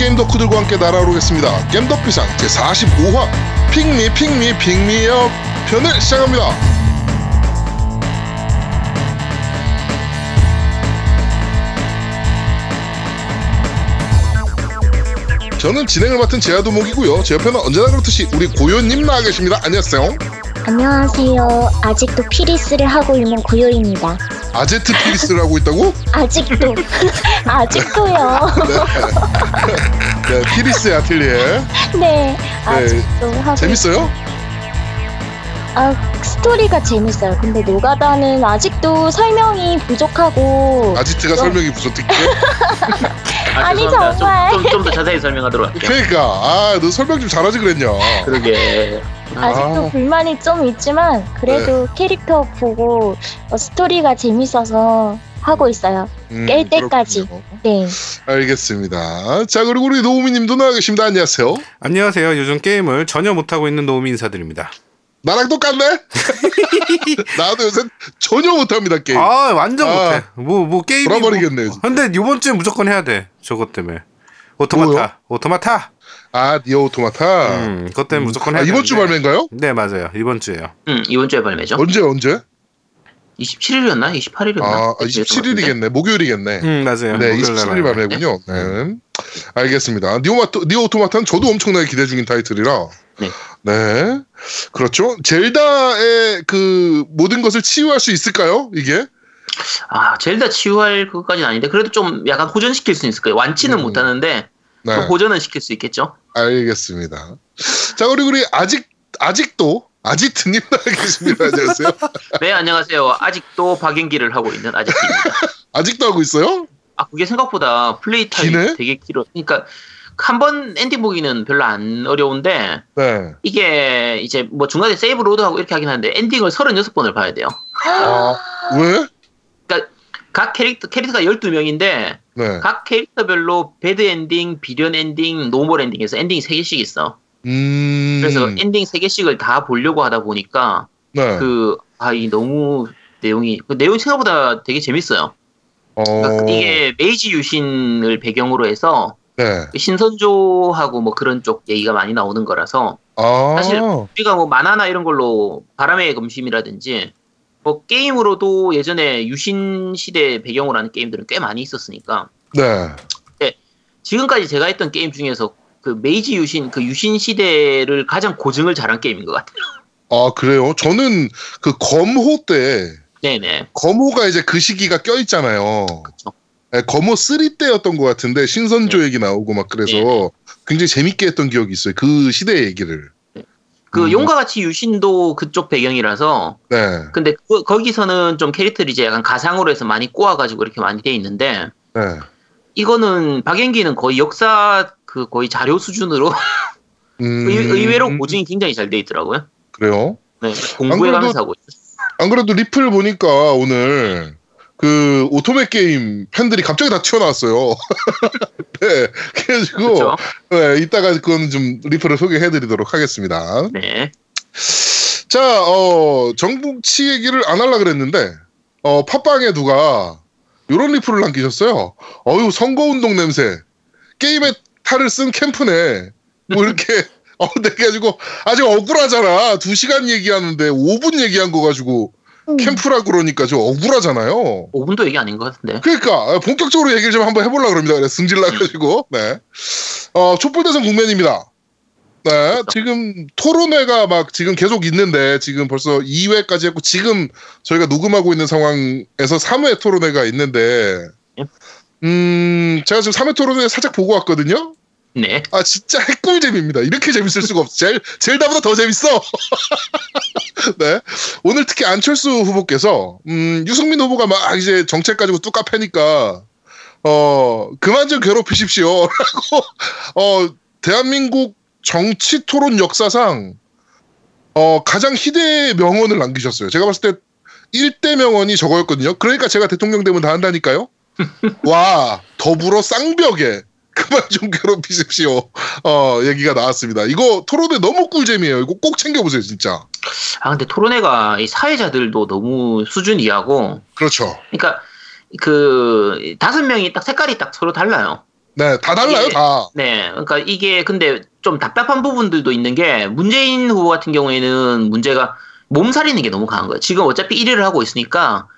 게임 덕후들과 함께 날아오르겠습니다. 겜덕비상 제45화 핑미 핑미 핑미업 편을 시작합니다. 저는 진행을 맡은 제아도목이고요. 제 옆에는 언제나 그렇듯이 우리 고요님 나와 계십니다. 안녕하세요. 안녕하세요. 아직도 피리스를 하고 있는 고요입니다. 아직도 피리스를 하고 있다고? 아직도 아직도요. 네, 피리스 아틀리에. 네, 아직도 하고 재밌어요? 아 스토리가 재밌어요. 근데 노가다는 아직도 설명이 부족하고 아지트가 좀- 설명이 부족해. 아, 아니, 죄송합니다. 정말. 좀, 좀, 좀 더 자세히 설명하도록 할게요. 그러니까 아 너 설명 좀 잘하지 그랬냐? 그러게. 아직도 아. 불만이 좀 있지만 그래도 캐릭터 보고 어, 스토리가 재밌어서 하고 있어요. 음, 깰 때까지. 그렇군요. 네. 알겠습니다. 자 그리고 우리 노우미님도 나와 계십니다. 안녕하세요. 안녕하세요. 요즘 게임을 전혀 못하고 있는 노우미 인사드립니다. 나랑 똑같네. 나도 요새 전혀 못합니다 게임. 아, 완전 아. 못해. 뭐, 뭐, 게임이. 돌아버리겠네. 뭐, 근데 요번 주에 무조건 해야 돼. 저것 때문에. 오토마타. 뭐요? 오토마타. 아 니어 오토마타. 음, 그것 때문에 무조건 아, 해야 돼. 이번 주 발매인가요? 네, 맞아요. 이번 주에요. 음, 이번 주에 발매죠. 언제 언제? 27일이었나? 28일이었나? 아 27일이겠네. 목요일이겠네. 음, 맞아요. 네, 목요일 날 27일 발매. 발매군요. 네. 알겠습니다. 니오마토, 니오 오토마타는 저도 엄청나게 기대 중인 타이틀이라. 네. 네. 그렇죠. 젤다의 그 모든 것을 치유할 수 있을까요? 이게? 아, 젤다 치유할 그것까지는 아닌데, 그래도 좀 약간 호전시킬 수 있을 거예요. 완치는 음. 못하는데, 네. 좀 호전은 시킬 수 있겠죠? 알겠습니다. 자, 그리고 우리 아직, 아직도, 아지트님 나와 계십니다. 안녕하세요. 네, 안녕하세요. 아직도 박앵귀를 하고 있는 아지트입니다. 아직도 하고 있어요? 아, 그게 생각보다 play time 기네? 되게 길어. 그러니까, 한 번 엔딩 보기는 별로 안 어려운데, 네. 이게 이제 뭐 중간에 save load하고 이렇게 하긴 하는데, 엔딩을 36번을 봐야 돼요. 아, 왜? 각 캐릭터, 캐릭터가 12명인데, 네. 각 캐릭터별로 bad 엔딩, 비련 엔딩, normal 엔딩에서 엔딩이 3개씩 있어. 음. 그래서 엔딩 3개씩을 다 보려고 하다 보니까 네. 그, 아, 이 너무 내용이, 그 내용이 생각보다 되게 재밌어요. 어. 그러니까 이게 메이지 유신을 배경으로 해서 네. 신선조하고 뭐 그런 쪽 얘기가 많이 나오는 거라서 아. 사실 우리가 뭐 만화나 이런 걸로 바람의 검심이라든지 뭐 게임으로도 예전에 유신 시대 배경으로 하는 게임들은 꽤 많이 있었으니까 네. 지금까지 제가 했던 게임 중에서 그 메이지 유신 그 유신 시대를 가장 고증을 잘한 게임인 것 같아요. 아, 그래요? 저는 그 검호 때, 네네. 검호가 이제 그 시기가 껴 있잖아요. 그쵸. 네, 검호 3 때였던 것 같은데, 신선조 네. 얘기 나오고 막 그래서 네. 굉장히 재밌게 했던 기억이 있어요. 그 시대 얘기를. 그 음. 용과 같이 유신도 그쪽 배경이라서 네. 근데 그- 거기서는 좀 캐릭터를 이제 약간 가상으로 해서 많이 꼬아가지고 이렇게 많이 돼 있는데 네. 이거는 박연기는 거의 역사 그 거의 자료 수준으로 음, 의, 의외로 고증이 굉장히 잘 돼 있더라고요. 그래요? 네, 공부해가면서 하고 있어요. 안 그래도 리플 보니까 오늘 그 오토메 게임 팬들이 갑자기 다 튀어나왔어요. 네. 그래가지고, 그렇죠? 네, 이따가 그건 좀 리플을 소개해드리도록 하겠습니다. 네. 자, 어, 정북치 얘기를 안 하려 그랬는데, 어, 팟빵에 누가 요런 리플을 남기셨어요. 어유 선거운동 냄새. 게임에 탈을 쓴 캠프네. 뭐 이렇게, 어, 내가지고, 아직 억울하잖아. 두 시간 얘기하는데 5분 얘기한 거 가지고 음. 캠프라 그러니까 좀 억울하잖아요. 5분도 얘기 아닌 것 같은데. 그러니까, 본격적으로 얘기를 좀 한번 해보려고 그럽니다. 그래, 승질 나가지고. 네. 어, 촛불대선 국면입니다. 네, 그렇죠. 지금 토론회가 막 지금 계속 있는데 지금 벌써 2회까지 했고 지금 저희가 녹음하고 있는 상황에서 3회 토론회가 있는데 예. 음, 제가 지금 3회 토론회 살짝 보고 왔거든요. 네. 아, 진짜 핵꿀잼입니다. 이렇게 재밌을 수가 없어. 젤, 젤다보다 더 재밌어. 네. 오늘 특히 안철수 후보께서, 음, 유승민 후보가 막 이제 정책 가지고 뚜까 패니까, 어, 그만 좀 괴롭히십시오. 라고, 어, 대한민국 정치 토론 역사상, 어, 가장 희대의 명언을 남기셨어요. 제가 봤을 때 1대 명언이 저거였거든요. 그러니까 제가 대통령 되면 다 한다니까요. 와, 더불어 쌍벽에 그만 좀 괴롭히십시오. 어, 얘기가 나왔습니다. 이거 토론회 너무 꿀잼이에요. 이거 꼭 챙겨보세요, 진짜. 아 근데 토론회가 이 사회자들도 너무 수준 이하고 그렇죠. 그러니까 그 다섯 명이 딱 색깔이 딱 서로 달라요. 네, 다 달라요, 이게- 다. 네, 그러니까 이게 근데 좀 답답한 부분들도 있는 게 문재인 후보 같은 경우에는 문제가 몸살이는 게 너무 강한 거예요. 지금 어차피 1위를 하고 있으니까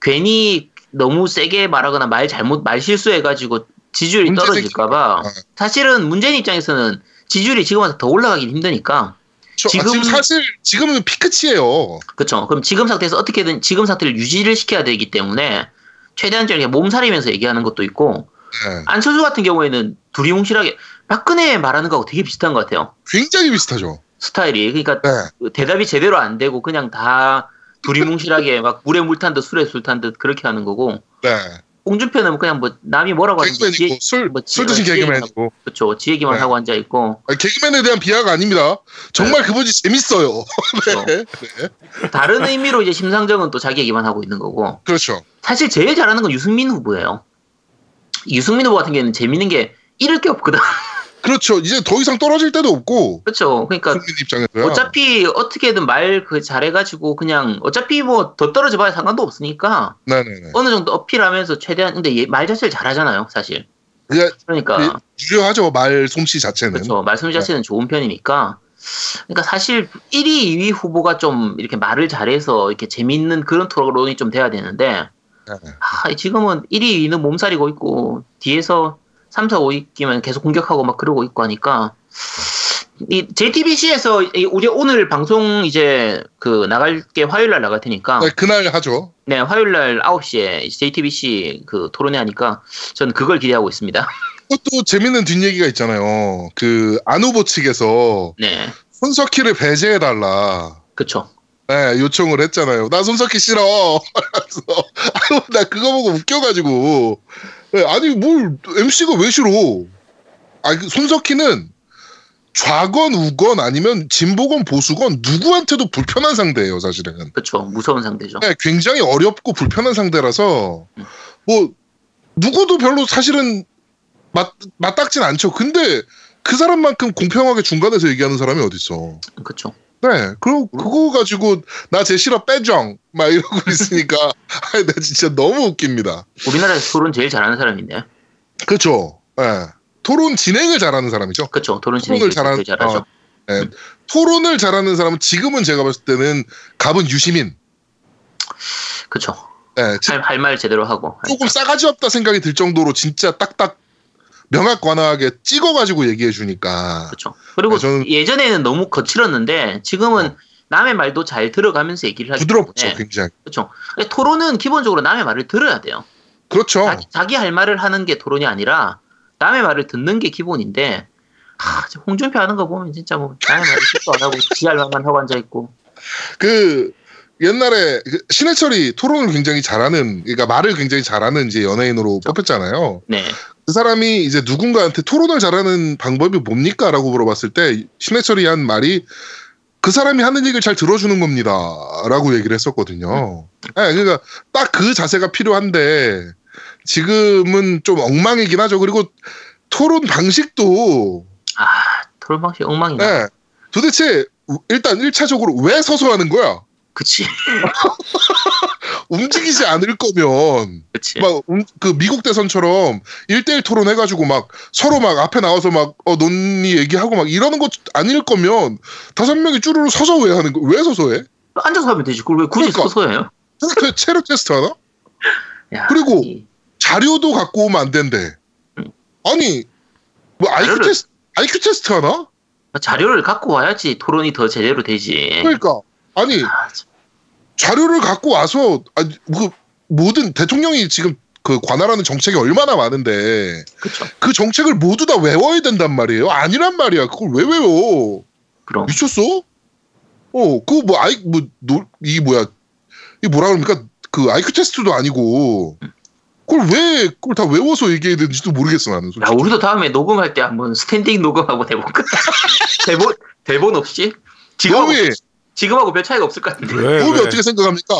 괜히 너무 세게 말하거나 말 잘못 말 실수해가지고 지지율이 떨어질까봐 어. 사실은 문재인 입장에서는 지지율이 지금 와서 더 올라가긴 힘드니까 저, 지금- 아, 지금 사실 지금은 피크치예요. 그렇죠. 그럼 지금 상태에서 어떻게든 지금 상태를 유지를 시켜야 되기 때문에 최대한적으로 몸살이면서 얘기하는 것도 있고 네. 안철수 같은 경우에는 두리뭉실하게 박근혜 말하는 거하고 되게 비슷한 것 같아요. 굉장히 비슷하죠. 스타일이 그러니까 네. 그 대답이 제대로 안 되고 그냥 다 두리뭉실하게 막 물에 물 탄 듯 술에 술 탄 듯 그렇게 하는 거고 네. 홍준표는 그냥 뭐 남이 뭐라고 하든지 개그맨이고 술, 뭐술 지- 드신 개그맨이고. 그렇죠. 지 얘기만 네. 하고 앉아 있고 아니, 개그맨에 대한 비하가 아닙니다. 정말 그분이 재밌어요. 그렇죠. 네. 다른 의미로 이제 심상정은 또 자기 얘기만 하고 있는 거고 그렇죠. 사실 제일 잘하는 건 유승민 후보예요. 유승민 후보 같은 경우에는 재밌는 게 잃을 게 없거든. 그렇죠. 이제 더 이상 떨어질 데도 없고. 그렇죠. 그러니까 국민 입장에서요. 어차피 어떻게든 말 그 잘해가지고 그냥 어차피 뭐 더 떨어져봐야 상관도 없으니까 네네네. 어느 정도 어필하면서 최대한 근데 얘말 자체를 잘하잖아요 사실 그러니까 유려하죠. 말 솜씨 자체는. 그렇죠 말씀 자체는 좋은 편이니까 그러니까 사실 1위 2위 후보가 좀 이렇게 말을 잘해서 이렇게 재밌는 그런 토론이 좀 돼야 되는데 네. 아, 지금은 1위 2위는 몸살이고 있고 뒤에서 3, 4, 5위 끼면 계속 공격하고 막 그러고 있고 하니까 이 JTBC에서 우리 오늘 방송 이제 그 나갈 게 화요일 날 나갈 테니까 네, 그날 하죠. 네, 화요일 날 9시에 JTBC 그 토론회 하니까 저는 그걸 기대하고 있습니다. 그것도 재밌는 뒷얘기가 있잖아요. 그 안 후보 측에서 네. 손석희를 배제해 달라. 그쵸. 네, 요청을 했잖아요. 나 손석희 싫어. 그래서 나 그거 보고 웃겨가지고 네, 아니 뭘 MC가 왜 싫어? 아 손석희는 좌건 우건 아니면 진보건 보수건 누구한테도 불편한 상대예요, 사실은. 그쵸. 무서운 상대죠. 네, 굉장히 어렵고 불편한 상대라서 음. 뭐 누구도 별로 사실은 맞 맞닥진 않죠. 근데 그 사람만큼 공평하게 중간에서 얘기하는 사람이 어딨어. 그쵸. 네, 그리고 그거 가지고 나제 싫어 빼정 막 이러고 있으니까 아, 나 진짜 너무 웃깁니다. 우리나라에서 토론 제일 잘하는 사람인데. 그렇죠. 네. 토론 진행을 잘하는 사람이죠. 그쵸. 토론 진행 토론을 제일 잘하는 잘하죠. 어, 네. 토론을 잘하는 사람은 지금은 제가 봤을 때는 갑은 유시민. 그쵸. 네, 지- 할말 제대로 하고. 조금 싸가지 없다 생각이 들 정도로 진짜 딱딱 명확 관하게 찍어가지고 얘기해 주니까. 그쵸. 그리고 네, 저는- 예전에는 너무 거칠었는데 지금은 남의 말도 잘 들어가면서 얘기를 하기 부드럽죠, 때문에. 굉장히. 근데 토론은 기본적으로 남의 말을 들어야 돼요. 그렇죠. 자기, 자기 할 말을 하는 게 토론이 아니라 남의 말을 듣는 게 기본인데 하, 저 홍준표 하는 거 보면 진짜 뭐 남의 말을 듣도 안 하고 지할 말만 하고 앉아 있고 그 옛날에 그 신해철이 토론을 굉장히 잘하는, 그러니까 말을 굉장히 잘하는 이제 연예인으로 뽑혔잖아요. 네 그 사람이 이제 누군가한테 토론을 잘하는 방법이 뭡니까?라고 물어봤을 때 신해철이 한 말이 그 사람이 하는 얘기를 잘 들어주는 겁니다.라고 얘기를 했었거든요. 네, 그러니까 딱 그 자세가 필요한데 지금은 좀 엉망이긴 하죠. 그리고 토론 방식도 아 토론 방식 엉망이다 네, 도대체 일단 1차적으로 왜 서서 하는 거야? 그치 움직이지 않을 거면 그치 막그 미국 대선처럼 1대1 토론 해가지고 막 서로 막 앞에 나와서 막 어, 논의 얘기하고 막 이러는 거 아닐 거면 다섯 명이 쭈루루 서서 왜 하는 거? 왜 서서 해? 앉아서 하면 되지 그걸 왜 굳이 그러니까. 서서 해요 테스트, 체력 테스트 하나? 야, 그리고 이- 자료도 갖고 오면 안 된대. 음. 아니 뭐 IQ 자료를- 테스트 IQ 테스트 하나? 자료를 갖고 와야지 토론이 더 제대로 되지 그러니까 아니 아, 참. 자료를 갖고 와서 아, 그 모든 대통령이 지금 그 관할하는 정책이 얼마나 많은데 그쵸 그 정책을 모두 다 외워야 된단 말이에요. 아니란 말이야. 그걸 왜 외워? 그럼 미쳤어? 어, 그거 뭐 아이 뭐 노, 이게 뭐야? 이 뭐라 그럽니까? 그 IQ 테스트도 아니고 그걸 왜 그걸 다 외워서 얘기해야 되는지도 모르겠어 나는. 야 솔직히. 우리도 다음에 녹음할 때 한번 standing 녹음하고 대볼까 대본 대본 없이 노미, 지금하고 별 차이가 없을 것 같은데 왜, 왜? 어떻게 생각합니까?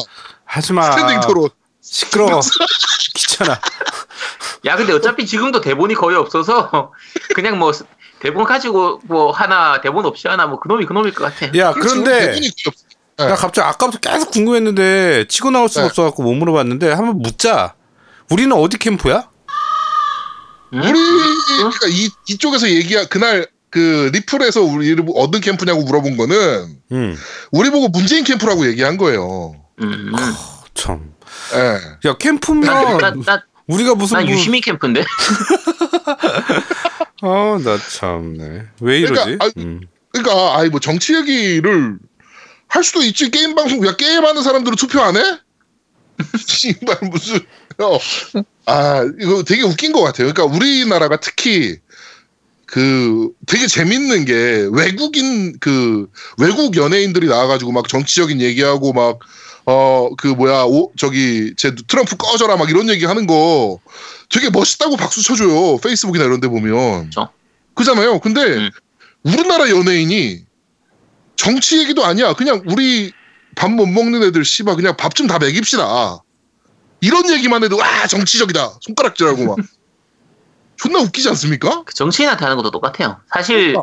하지마. standing 토론. 시끄러워. 귀찮아. 야, 근데 어차피 지금도 대본이 거의 없어서 그냥 뭐 대본 가지고 뭐 하나 대본 없이 하나 뭐 그놈이 그놈일 것 같아. 야. 그런데 네. 나 갑자기 아까부터 계속 궁금했는데 치고 나올 수가 네. 없어갖고 못 물어봤는데 한번 묻자. 우리는 어디 캠프야? 응? 우리 그러니까 이 이쪽에서 얘기야 그날 그 리플에서 우리를 얻은 캠프냐고 물어본 거는 음. 우리 보고 문재인 캠프라고 얘기한 거예요. 음. 참. 예. 야 캠프면 나, 나, 우리가 무슨 난 뭐- 유시민 캠프인데. 아, 나 참네. 왜 이러지? 그러니까, 아, 음. 그러니까 아이 뭐 정치 얘기를 할 수도 있지 게임 방송 야 게임하는 사람들은 투표 안 해? 씨발 무슨 어. 아 이거 되게 웃긴 것 같아요. 그러니까 우리나라가 특히 그 되게 재밌는 게 외국인 그 외국 연예인들이 나와가지고 막 정치적인 얘기하고 막 어 그 뭐야 오 저기 제 트럼프 꺼져라 막 이런 얘기 하는 거 되게 멋있다고 박수 쳐줘요 페이스북이나 이런 데 보면. 그쵸. 그잖아요. 근데 음. 우리나라 연예인이 정치 얘기도 아니야. 그냥 우리 밥 못 먹는 애들 씨발 그냥 밥 좀 다 먹입시다. 이런 얘기만 해도 와 정치적이다. 손가락질하고 막 존나 웃기지 않습니까? 그 정치인한테 하는 것도 똑같아요. 사실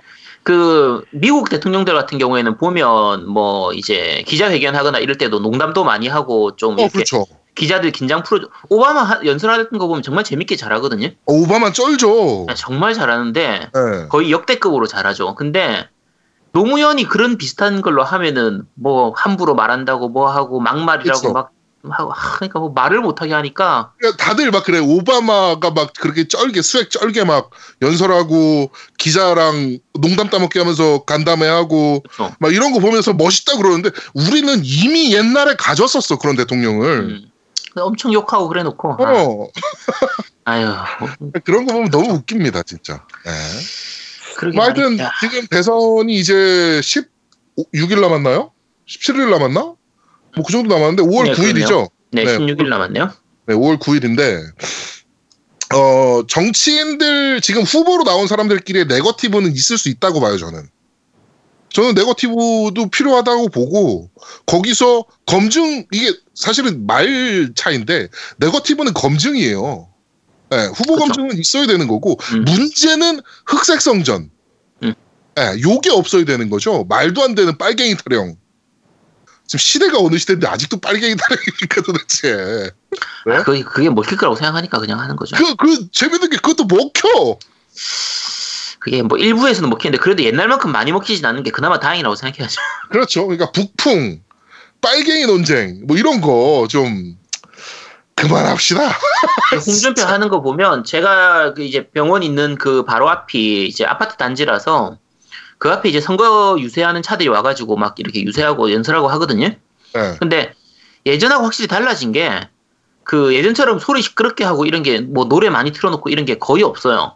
그 미국 대통령들 같은 경우에는 보면 뭐 이제 기자회견 하거나 이럴 때도 농담도 많이 하고 좀 어 이렇게 그렇죠 기자들 긴장 풀어 오바마 하- 연설하는 거 보면 정말 재밌게 잘하거든요. 어, 오바마 쩔죠 정말 잘하는데 예. 거의 역대급으로 잘하죠. 근데 노무현이 그런 비슷한 걸로 하면은 뭐 함부로 말한다고 뭐 하고 막말이라고 그쵸. 막 하고 하, 그러니까 뭐 말을 못하게 하니까 그러니까 다들 막 그래 오바마가 막 그렇게 쩔게 수액 쩔게 막 연설하고 기자랑 농담 따먹게 하면서 간담회하고 그쵸. 막 이런 거 보면서 멋있다 그러는데 우리는 이미 옛날에 가졌었어 그런 대통령을 음. 엄청 욕하고 그래 놓고 아, 어 아유 뭐, 그런 거 보면 너무 웃깁니다 진짜 예. 그러게 뭐 하여튼. 지금 대선이 이제 16일 남았나요? 17일 남았나? 뭐 그 정도 남았는데 5월 네, 9일이죠 네, 네. 16일 남았네요. 네, 5월 9일인데 어 정치인들 지금 후보로 나온 사람들끼리의 네거티브는 있을 수 있다고 봐요 저는. 저는 네거티브도 필요하다고 보고 거기서 검증 이게 사실은 말 차인데 네거티브는 검증이에요. 네, 후보 그쵸. 검증은 있어야 되는 거고 음. 문제는 흑색 성전. 음. 네, 요게 없어야 되는 거죠. 말도 안 되는 빨갱이 타령. 지금 시대가 어느 시대인데 아직도 빨갱이 타령이니까 도대체. 네? 아, 그게, 그게 먹힐 거라고 생각하니까 그냥 하는 거죠. 그, 그, 재밌는 게 그것도 먹혀. 그게 뭐 일부에서는 먹히는데 그래도 옛날만큼 많이 먹히진 않는 게 그나마 다행이라고 생각해야죠. 그렇죠. 그러니까 북풍, 빨갱이 논쟁, 뭐 이런 거 좀 그만합시다. 홍준표 하는 거 보면 제가 그 이제 병원 있는 그 바로 앞이 이제 아파트 단지라서 그 앞에 이제 선거 유세하는 차들이 와가지고 막 이렇게 유세하고 연설하고 하거든요. 네. 근데 예전하고 확실히 달라진 게 그 예전처럼 소리 시끄럽게 하고 이런 게 뭐 노래 많이 틀어놓고 이런 게 거의 없어요.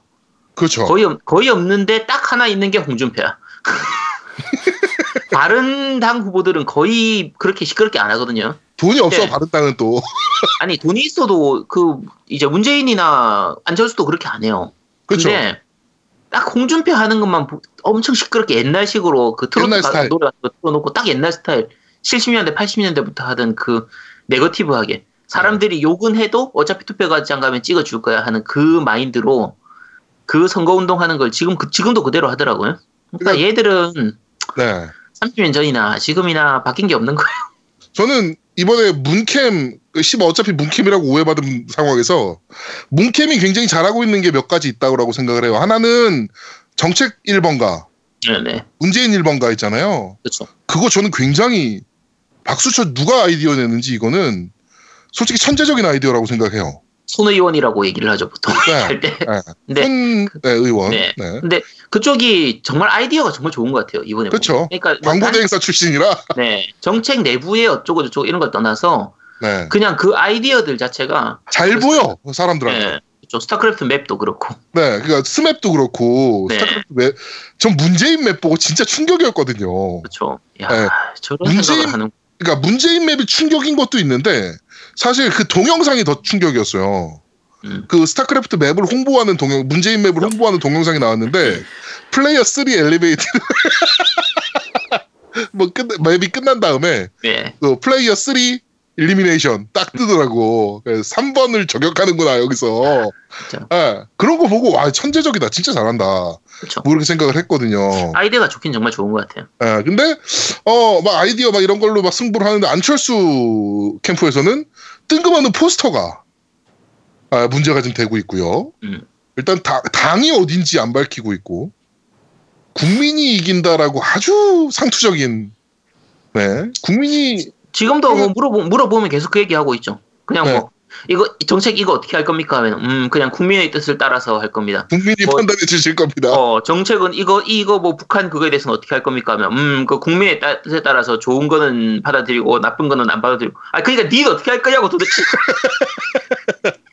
그렇죠. 거의 없- 거의 없는데 딱 하나 있는 게 홍준표야. 다른 당 후보들은 거의 그렇게 시끄럽게 안 하거든요. 돈이 없어, 네. 바른 땅은 또. 아니 돈이 있어도 그 이제 문재인이나 안철수도 그렇게 안 해요. 그렇죠. 근데 딱 홍준표 하는 것만 보- 엄청 시끄럽게 옛날식으로 그 트로트 옛날. 노래 틀어놓고 딱 옛날 스타일 70년대 80년대부터 하던 그 네거티브하게 사람들이 욕은 해도 어차피 투표과장 가면 찍어줄 거야 하는 그 마인드로 그 선거운동 하는 걸 지금 그- 지금도 그대로 하더라고요. 그러니까 그러니까- 얘들은 네. 30년 전이나 지금이나 바뀐 게 없는 거예요. 저는 이번에 문캠, 씨발 어차피 문캠이라고 오해받은 상황에서 문캠이 굉장히 잘하고 있는 게 몇 가지 있다고 생각을 해요. 하나는 정책 1번가, 네네 문재인 1번가 있잖아요. 그렇죠. 그거 저는 굉장히 박수쳐 누가 아이디어 내는지 이거는 솔직히 천재적인 아이디어라고 생각해요. 손 의원이라고 얘기를 하죠 보통 네. 할 때. 네. 근데 손 네, 의원. 네. 네. 근데 그쪽이 정말 아이디어가 정말 좋은 것 같아요 이번에. 그렇죠. 그러니까 뭐 광고 단- 대행사 출신이라. 네 정책 내부에 어쩌고 저쩌고 이런 걸 떠나서 네. 그냥 그 아이디어들 자체가 잘 보여 사람들한테. 네, 좀 스타크래프트 map도 그렇고 네, 그러니까 스map도 그렇고 네. 스타크래프트 map, 전 문재인 map 보고 진짜 충격이었거든요. 그렇죠. 야 네. 저런 문재인- 생각을 하는 그러니까 문재인 map이 충격인 것도 있는데 사실 그 동영상이 더 충격이었어요. 음. 그 스타크래프트 map을 홍보하는 동영 문재인 map을 홍보하는 동영상이 나왔는데 플레이어 3 eliminated 뭐 끝, map이 끝난 다음에 네. 그 플레이어 3 elimination 딱 뜨더라고. 그래서 3번을 저격하는구나 여기서. 예, 그런 거 보고 와 천재적이다, 진짜 잘한다. 그렇죠. 뭐 이렇게 생각을 했거든요. 아이디어가 좋긴 정말 좋은 것 같아요. 예, 근데 어 막 아이디어 막 이런 걸로 막 승부를 하는데 안철수 캠프에서는 뜬금없는 포스터가 아, 문제가 좀 되고 있고요. 음. 일단 다- 당이 어딘지 안 밝히고 있고 국민이 이긴다라고 아주 상투적인 네 국민이 지금도 뭐 음. 물어보, 물어보면 계속 그 얘기하고 있죠. 그냥 네. 뭐 이거 이 정책 이거 어떻게 할 겁니까? 하면 음 그냥 국민의 뜻을 따라서 할 겁니다. 국민이 뭐- 판단해 주실 겁니다. 어 정책은 이거 이거 뭐 북한 그거에 대해서는 어떻게 할 겁니까? 하면 음 그 국민의 따- 뜻에 따라서 좋은 거는 받아들이고 나쁜 거는 안 받아들이고. 아 그러니까 니는 어떻게 할 거냐고 도대체.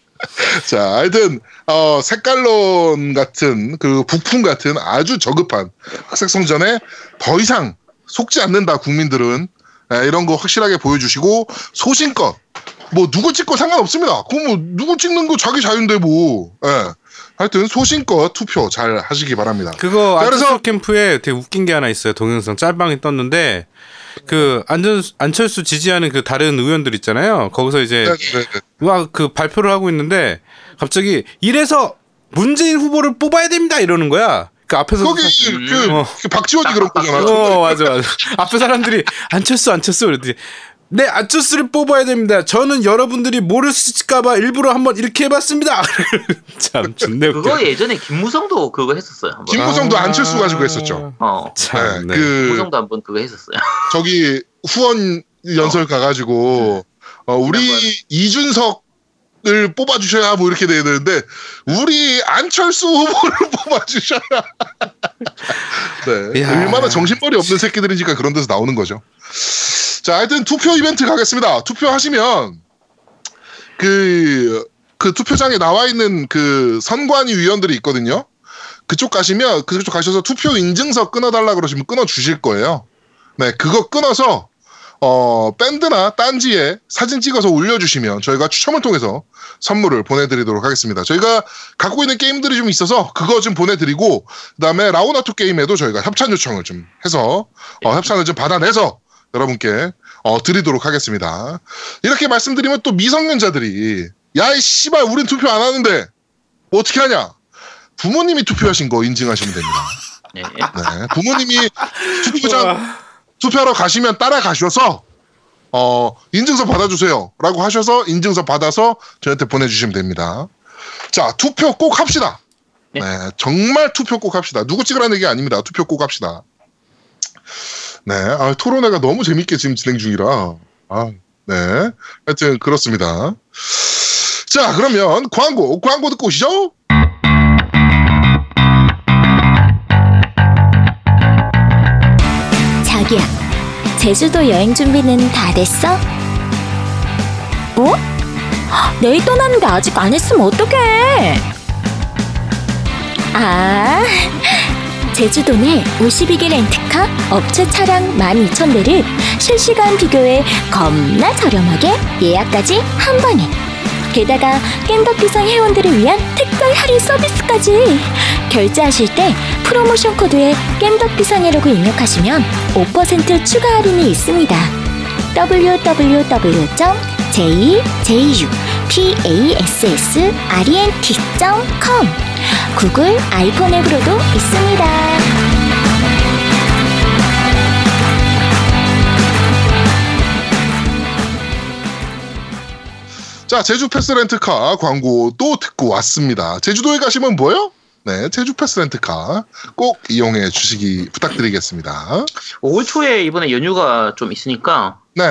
자, 하여튼 어, 색깔론 같은 그 북풍 같은 아주 저급한 학색 성전에 더 이상 속지 않는다 국민들은 예, 이런 거 확실하게 보여주시고 소신껏 뭐 누구 찍고 상관없습니다. 그거 뭐 누구 찍는 거 자기 자유인데 뭐. 예. 하여튼 소신껏 투표 잘 하시기 바랍니다. 그거 안철수 캠프에 되게 웃긴 게 하나 있어요. 동영상 짤방이 떴는데 그 안전 안철수 지지하는 그 다른 의원들 있잖아요. 거기서 이제 네, 네, 네. 막그 발표를 하고 있는데 갑자기 이래서 문재인 후보를 뽑아야 됩니다 이러는 거야. 그 앞에서 거기 음. 그, 어. 그 박지원이 그런 거잖아. 어 맞아 맞아. 앞에 사람들이 안철수 안철수 그랬더니 네 안철수를 뽑아야 됩니다. 저는 여러분들이 모르실까봐 일부러 한번 이렇게 해봤습니다. 참 존내 웃겨. 그거 예전에 김무성도 그거 했었어요. 한번. 김무성도 아. 안철수 가지고 했었죠. 어 참, 네, 네. 그 김무성도 한 번 그거 했었어요. 저기 후원 연설 가가지고 어, 우리 지난번. 이준석 을 뽑아주셔야 뭐 이렇게 돼야 되는데 우리 안철수 후보를 뽑아주셔야 네 이야. 얼마나 정신머리 없는 새끼들인지가 그런 데서 나오는 거죠. 자 하여튼 투표 이벤트 가겠습니다. 투표하시면 그, 그 투표장에 나와 있는 그 선관위 위원들이 있거든요. 그쪽 가시면 그쪽 가셔서 투표 인증서 끊어달라 그러시면 끊어 주실 거예요. 네, 그거 끊어서 어 밴드나 딴지에 사진 찍어서 올려주시면 저희가 추첨을 통해서 선물을 보내드리도록 하겠습니다. 저희가 갖고 있는 게임들이 좀 있어서 그거 좀 보내드리고 그다음에 라우나투 게임에도 저희가 협찬 요청을 좀 해서 어, 협찬을 좀 받아내서 여러분께 어, 드리도록 하겠습니다. 이렇게 말씀드리면 또 미성년자들이 야이 씨발 우린 투표 안 하는데 뭐 어떻게 하냐? 부모님이 투표하신 거 인증하시면 됩니다. 네. 네, 부모님이 투표장 투표하러 가시면 따라가셔서 어 인증서 받아주세요 라고 하셔서 인증서 받아서 저한테 보내주시면 됩니다. 자 투표 꼭 합시다. 네. 네, 정말 투표 꼭 합시다. 누구 찍으라는 얘기 아닙니다. 투표 꼭 합시다. 네, 아, 토론회가 너무 재밌게 지금 진행 중이라 아, 네, 하여튼 그렇습니다. 자 그러면 광고 광고 듣고 오시죠. 자기야, 제주도 여행 준비는 다 됐어? 뭐? 내일 떠나는데 아직 안 했으면 어떡해? 아, 제주도 내 52개 렌트카 업체 차량 12,000대를 실시간 비교해 겁나 저렴하게 예약까지 한 번에. 게다가 깸덕비상 회원들을 위한 특별 할인 서비스까지. 결제하실 때 프로모션 코드에 깸덕비상이라고 입력하시면 5% 추가 할인이 있습니다. www.jjupassrent.com 구글 아이폰 앱으로도 있습니다. 자, 제주 패스 렌트카 광고 또 듣고 왔습니다. 제주도에 가시면 뭐요? 네, 제주 패스 렌트카 꼭 이용해 주시기 부탁드리겠습니다. 5월 초에 이번에 연휴가 좀 있으니까 네,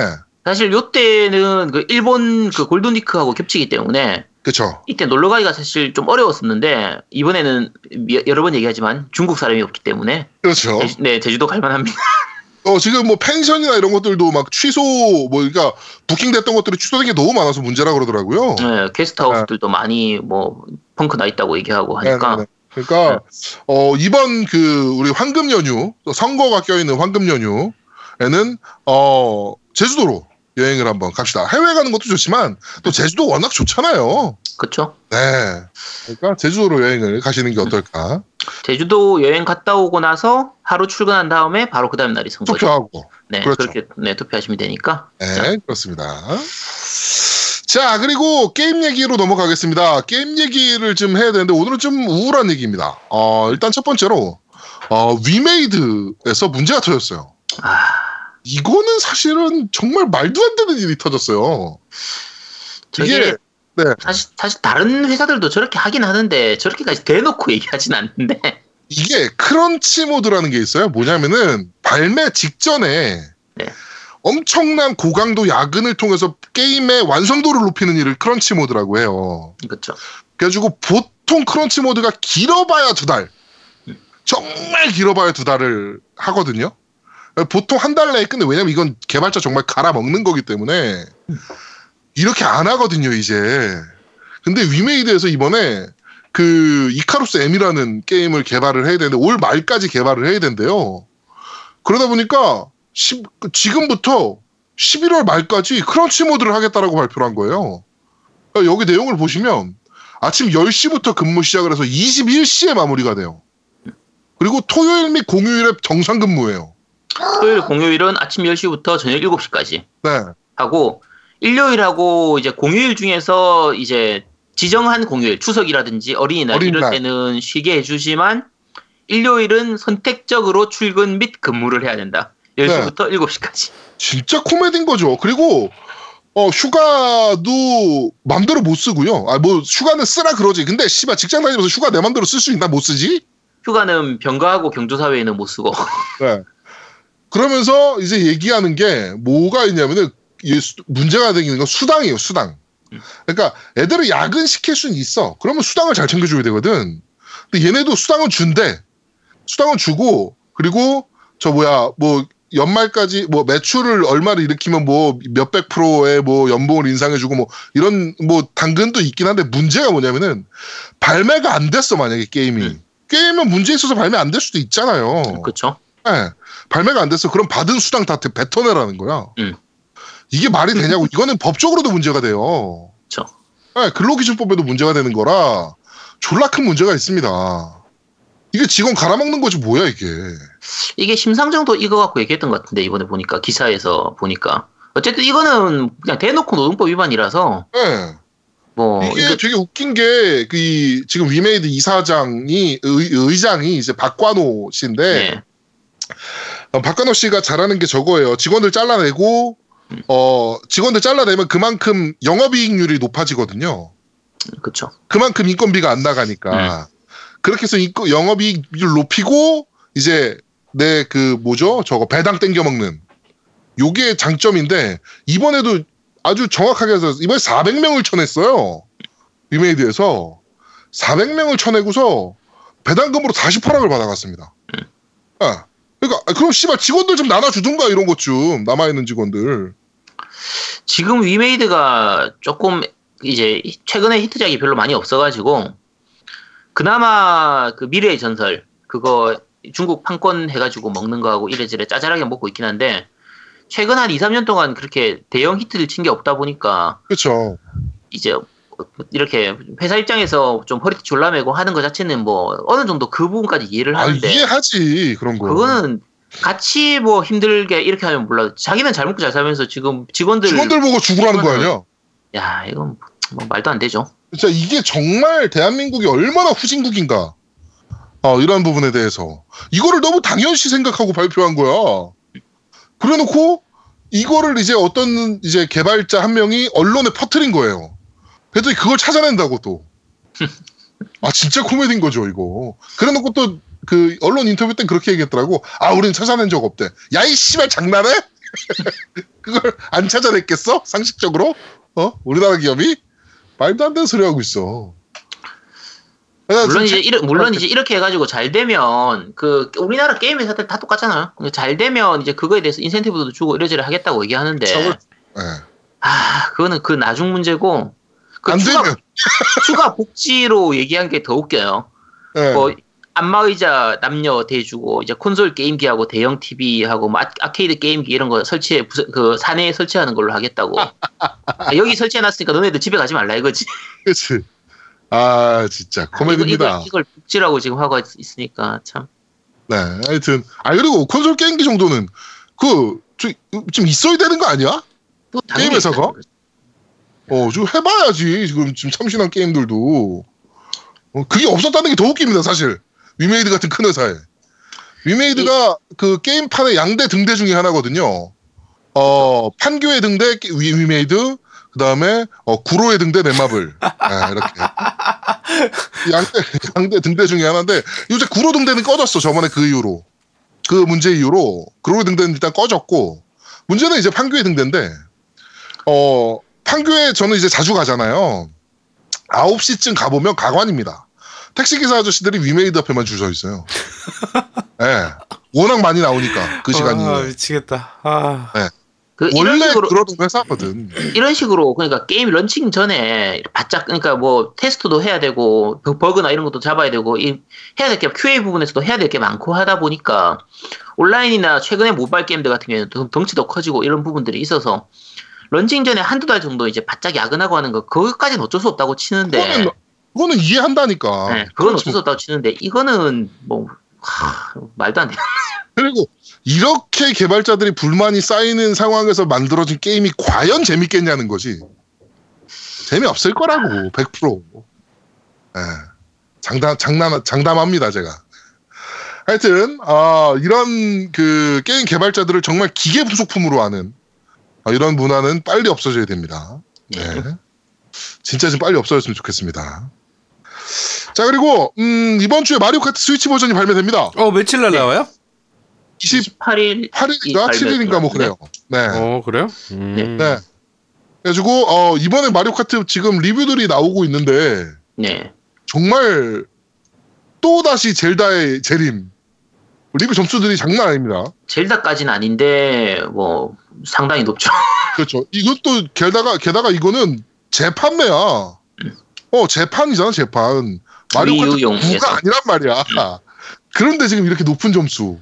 사실 요때는 그 일본 그 골든위크하고 겹치기 때문에 그쵸. 이때 놀러 가기가 사실 좀 어려웠었는데 이번에는 미- 여러 번 얘기하지만 중국 사람이 없기 때문에 그렇죠. 네 제주도 갈 만합니다. 어, 지금 뭐 펜션이나 이런 것들도 막 취소, 뭐, 그러니까 부킹됐던 것들이 취소된 게 너무 많아서 문제라 그러더라고요. 네, 게스트하우스들도 많이 뭐 펑크 나 있다고 얘기하고 네, 하니까 네, 네. 그러니까, 어, 이번 그, 우리 황금 연휴, 또 선거가 껴있는 황금 연휴에는, 어, 제주도로 여행을 한번 갑시다. 해외 가는 것도 좋지만, 또 제주도 워낙 좋잖아요. 그렇죠. 네. 그러니까 제주도로 여행을 가시는 게 어떨까? 제주도 여행 갔다 오고 나서 하루 출근한 다음에 바로 그 다음 날이 선거죠. 투표하고. 네, 그렇죠. 그렇게 네, 투표하시면 되니까. 네, 그렇습니다. 자, 그리고 게임 얘기로 넘어가겠습니다. 게임 얘기를 좀 해야 되는데, 오늘은 좀 우울한 얘기입니다. 어, 일단 첫 번째로, 어, 위메이드에서 문제가 터졌어요. 아, 이거는 사실은 정말 말도 안 되는 일이 터졌어요. 이게 네. 사실 사실 다른 회사들도 저렇게 하긴 하는데 저렇게까지 대놓고 얘기하진 않는데 이게 crunch mode라는 게 있어요. 뭐냐면은 발매 직전에 네. 엄청난 고강도 야근을 통해서 게임의 완성도를 높이는 일을 crunch mode라고 해요. 그렇죠. 그래가지고 보통 crunch mode가 길어봐야 두 달. 정말 길어봐야 두 달을 하거든요. 보통 한 달 내에 끝내. 왜냐면 이건 개발자 정말 갈아먹는 거기 때문에 이렇게 안 하거든요, 이제. 근데 위메이드에서 이번에 그 이카루스 M이라는 게임을 개발을 해야 되는데 올 말까지 개발을 해야 된대요. 그러다 보니까 시- 지금부터 11월 말까지 크런치 모드를 하겠다라고 발표를 한 거예요. 그러니까 여기 내용을 보시면 아침 10시부터 근무 시작을 해서 21시에 마무리가 돼요. 그리고 토요일 및 공휴일에 정상 근무예요. 토요일 공휴일은 아침 10시부터 저녁 7시까지 네. 하고 일요일하고 이제 공휴일 중에서 이제 지정한 공휴일 추석이라든지 어린이날, 어린이날. 이럴 때는 쉬게 해주지만 일요일은 선택적으로 출근 및 근무를 해야 된다. 10시부터 7시까지. 진짜 코미디인 거죠. 그리고 어, 휴가도 맘대로 못 쓰고요. 아, 뭐 휴가는 쓰라 그러지. 근데 씨발 직장 다니면서 휴가 내 맘대로 쓸 수 있나 못 쓰지? 휴가는 병가하고 경조사회에는 못 쓰고. 네. 그러면서 이제 얘기하는 게 뭐가 있냐면은 문제가 되는 건 수당이에요, 수당. 그러니까 애들을 야근 시킬 수는 있어. 그러면 수당을 잘 챙겨줘야 되거든. 근데 얘네도 수당은 준대. 수당은 주고 그리고 저 뭐야 뭐 연말까지 뭐 매출을 얼마를 일으키면 뭐 몇백 프로의 뭐 연봉을 인상해주고 뭐 이런 뭐 당근도 있긴 한데 문제가 뭐냐면은 발매가 안 됐어 만약에 게임이 음. 게임은 문제 있어서 발매 안 될 수도 있잖아요. 그렇죠. 네. 발매가 안 됐어. 그럼 받은 수당 다 뱉어내라는 거야. 음. 이게 말이 되냐고. 이거는 법적으로도 문제가 돼요. 그렇죠. 네, 근로기준법에도 문제가 되는 거라 졸라 큰 문제가 있습니다. 이게 직원 갈아먹는 거지 뭐야 이게. 이게 심상정도 이거 갖고 얘기했던 것 같은데 이번에 보니까 기사에서 보니까 어쨌든 이거는 그냥 대놓고 노동법 위반이라서 네. 뭐 이게 이거- 되게 웃긴 게, 그, 이- 지금 위메이드 이사장이, 의, 장이 이제 박관호 씨인데, 네. 어, 박관호 씨가 잘하는 게 저거예요. 직원들 잘라내고, 어, 직원들 잘라내면 그만큼 영업이익률이 높아지거든요. 그렇죠. 그만큼 인건비가 안 나가니까. 그렇게 해서 인건, 영업이익률 높이고, 이제 내 그 뭐죠? 저거 배당 땡겨 먹는. 요게 장점인데, 이번에도 아주 정확하게 해서, 이번에 400명을 쳐냈어요. 위메이드에서. 400명을 쳐내고서 배당금으로 48억을 받아갔습니다. 아, 그러니까, 아, 그럼 씨발 직원들 좀 나눠주든가 이런 것 좀. 남아있는 직원들. 지금 위메이드가 조금 이제 최근에 히트작이 별로 많이 없어가지고 그나마 그 미래의 전설 그거 중국 판권 해가지고 먹는 거하고 이래저래 짜잘하게 먹고 있긴 한데 최근 한 2, 3년 동안 그렇게 대형 히트를 친 게 없다 보니까 그쵸. 이제 이렇게 회사 입장에서 좀 허리띠 졸라매고 하는 것 자체는 뭐 어느 정도 그 부분까지 이해를 아, 하는데 이해하지. 그런 거. 그거는 같이 뭐 힘들게 이렇게 하면 몰라 자기는 잘 먹고 잘 살면서 지금 직원들 직원들 보고 죽으라는 거 아니야? 야 이건 뭐 말도 안 되죠. 진짜 이게 정말 대한민국이 얼마나 후진국인가. 어, 이런 부분에 대해서. 이거를 너무 당연시 생각하고 발표한 거야. 그래 놓고, 이거를 이제 어떤 이제 개발자 한 명이 언론에 퍼뜨린 거예요. 그랬더니 그걸 찾아낸다고 또. 아, 진짜 코미디인 거죠, 이거. 그래 놓고 또, 그, 언론 인터뷰 땐 그렇게 얘기했더라고. 아, 우린 찾아낸 적 없대. 야, 이 씨발 장난해? 그걸 안 찾아냈겠어? 상식적으로? 어? 우리나라 기업이? 말도 안 되는 소리 하고 있어. 물론 좀 이제 이르, 물론 이제 이렇게 해가지고 잘 되면 그 우리나라 게임 회사들 다 똑같잖아요. 근데 잘 되면 이제 그거에 대해서 인센티브도 주고 이래저래 하겠다고 얘기하는데 저걸- 예. 아 그거는 그 나중 문제고 그 안 추가, 되면. 추가 복지로 얘기한 게 더 웃겨요. 예. 뭐 안마의자 남녀 대주고 이제 콘솔 게임기하고 대형 TV하고 뭐 아, 아케이드 게임기 이런 거 설치해 부서- 그 사내에 설치하는 걸로 하겠다고. 아, 여기 설치해놨으니까 너네들 집에 가지 말라 이거지. 그치. 아, 진짜. 코미디입니다. 이걸, 이걸 복지라고 지금 하고 있- 있으니까 참. 네. 하여튼. 아, 그리고 콘솔 게임기 정도는 그, 좀, 좀 있어야 되는 거 아니야? 또 당연히 게임 회사가? 있다는 거지. 어, 좀 해봐야지. 지금, 지금 참신한 게임들도. 어, 그게 없었다는 게 더 웃깁니다, 사실. 위메이드 같은 큰 회사에. 위메이드가 그 게임판의 양대 등대 중에 하나거든요. 어, 판교의 등대 위- 위메이드, 그 다음에 어, 구로의 등대 넷마블. 네, 이렇게. 양대 양대 등대 중에 하나인데 요새 구로 등대는 꺼졌어 저번에 그 이후로. 그 문제 이후로. 구로 등대는 일단 꺼졌고 문제는 이제 판교의 등대인데 어 판교에 저는 이제 자주 가잖아요. 9시쯤 가보면 가관입니다 택시기사 아저씨들이 위메이드 앞에만 줄 서 있어요. 예. 워낙 많이 나오니까 그 시간 아, 미치겠다. 아. 그 이런 원래 식으로 그러던 회사거든. 이런 식으로 그러니까 게임 런칭 전에 바짝 그러니까 뭐 테스트도 해야 되고 그 버그나 이런 것도 잡아야 되고 이 해야 될 게 QA 부분에서도 해야 될 게 많고 하다 보니까 온라인이나 최근에 모바일 게임들 같은 경우에는 덩- 덩치도 커지고 이런 부분들이 있어서 런칭 전에 한두 달 정도 이제 바짝 야근하고 하는 거 그거까지는 어쩔 수 없다고 치는데 그거는 이해한다니까. 네, 그건 수 없다고 치는데 이거는 뭐 하, 말도 안 돼. 그리고 이렇게 개발자들이 불만이 쌓이는 상황에서 만들어진 게임이 과연 재밌겠냐는 거지. 재미없을 거라고 100%. 예. 장담 장난 장담합니다 제가. 하여튼 아, 이런 그 게임 개발자들을 정말 기계 부속품으로 하는 아, 이런 문화는 빨리 없어져야 됩니다. 네. 진짜 좀 빨리 없어졌으면 좋겠습니다. 자 그리고 음, 이번 주에 마리오 카트 스위치 버전이 발매됩니다. 어 며칠 날 네. 나와요? 28일 28일인가 7일인가 뭐 그래요. 네. 어 그래요? 음. 네. 네. 그래가지고 어, 이번에 마리오 카트 지금 리뷰들이 나오고 있는데 네. 정말 또 다시 젤다의 재림 리뷰 점수들이 장난 아닙니다. 젤다까지는 아닌데 뭐 상당히 높죠. 그렇죠. 이것도 게다가 게다가 이거는 재판매야. 어 재판이잖아 재판. 마리오 카트 위유용에서. 9가 아니란 말이야. 그런데 지금 이렇게 높은 점수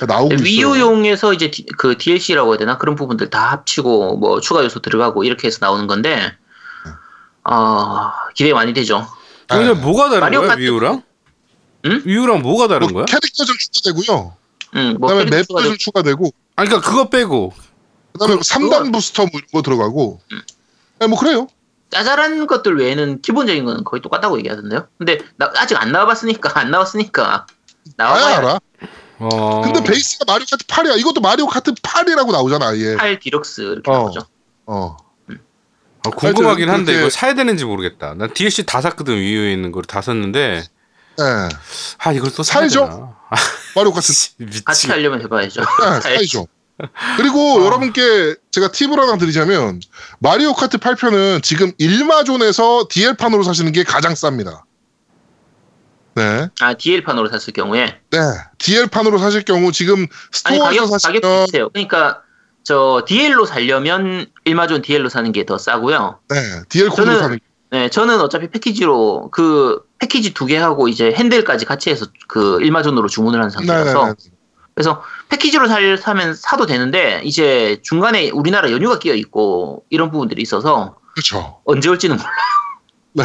나오고 있어요. 위유용에서 이제 디- 그 DLC라고 해야 되나 그런 부분들 다 합치고 뭐 추가 요소 들어가고 이렇게 해서 나오는 건데 어 기대 많이 되죠. 근데 네. 뭐가 다른 마리오 거야 카트- 위유랑? 응? 위유랑 뭐가 다른 뭐 거야? 캐릭터 좀 추가되고요. 음, 뭐 그다음에 맵도 좀 추가되고 아 그러니까 그거 빼고 그다음에 그- 3단 부스터 뭐 이런 거 들어가고. 네, 뭐 그래요. 짜잘한 것들 외에는 기본적인 건 거의 똑같다고 얘기하던데요. 근데 나 아직 안 나와봤으니까 안 나왔으니까 나와봐야 알아. 어. 근데 베이스가 마리오 카트 8이야. 이것도 마리오 카트 8이라고 나오잖아, 아예. 8 디럭스 이렇게 어. 나오죠. 어. 아, 궁금하긴 하여튼 한데 그렇게- 이거 사야 되는지 모르겠다. 난 DLC 다 샀거든 위유에 있는 걸 다 샀는데 네. 아 이걸 또 사야 사야죠. 되나? 아, 마리오 카트 같이. 하려면 해봐야죠. 네, 사야죠. 그리고 여러분께 제가 팁을 하나 드리자면 마리오 카트 8편은 지금 일마존에서 DL판으로 사시는 게 가장 쌉니다. 네. 아 DL판으로 샀을 경우에 네. DL판으로 사실 경우 지금 스토어에서 가격 가격 사시면 비슷해요. 그러니까 저 DL로 살려면 일마존 DL로 사는 게 더 싸고요. 네. DL 코드로 저는- 사는 네, 저는 어차피 패키지로 그 패키지 두 개 하고 이제 핸들까지 같이 해서 그 일마존으로 주문을 한 상태라서 네네네. 그래서 패키지로 살 사면 사도 되는데 이제 중간에 우리나라 연휴가 끼어 있고 이런 부분들이 있어서 그렇죠. 언제 올지는 몰라. 네.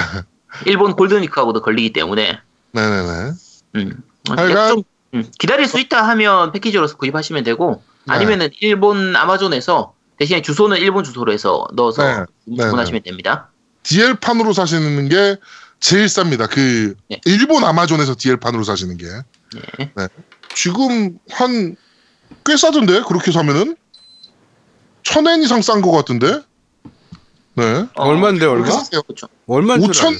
일본 골든위크하고도 걸리기 때문에 네네네. 음. 하여간- 좀 음, 기다릴 수 있다 하면 패키지로서 구입하시면 되고 네. 아니면은 일본 아마존에서 대신에 주소는 일본 주소로 해서 넣어서 네. 네, 주문하시면 됩니다. DL판으로 사시는 게 제일 쌉니다. 그 네. 일본 아마존에서 DL판으로 사시는 게. 네. 네. 지금 한 꽤 싸던데 그렇게 사면은 천엔 이상 싼 것 같은데. 네. 어, 얼마인데 얼마? 그렇죠. 얼마인 줄 5천 알아요?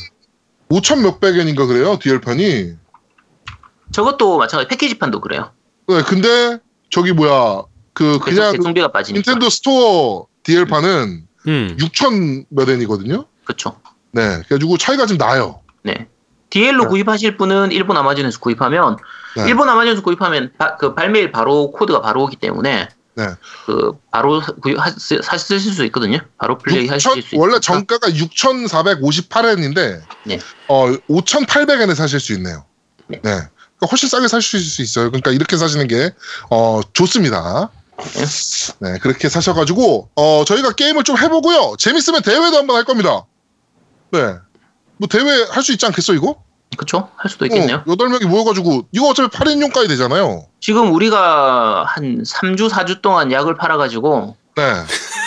5천 몇백 엔인가 그래요 DL판이. 저것도 마찬가지 패키지판도 그래요. 네. 근데 저기 뭐야 그 그냥 그 유통비가 빠지니까. 닌텐도 스토어 DL판은 음. 6천 몇 엔이거든요. 그렇죠. 네. 그래가지고 차이가 좀 나요. 네. DL로 네. 구입하실 분은 일본 아마존에서 구입하면 네. 일본 아마존에서 구입하면 바- 그 발매일 바로 코드가 바로 오기 때문에 네. 그 바로 구입 사실 쓰실 수 있거든요. 바로 플레이 하실 6천 수 있어요. 원래 정가가 6,458엔인데 네. 어 5,800엔에 사실 수 있네요. 네. 네. 그러니까 훨씬 싸게 사실 수 있어요. 그러니까 이렇게 사시는 게 어, 좋습니다. 네, 그렇게 사셔가지고 어, 저희가 게임을 좀 해보고요. 재밌으면 대회도 한번 할 겁니다. 네. 뭐 대회 할 수 있지 않겠어 이거? 그렇죠? 할 수도 있겠네요. 어, 8명이 모여가지고 이거 어차피 8인용까지 되잖아요. 지금 우리가 한 3주 4주 동안 약을 팔아 가지고 네.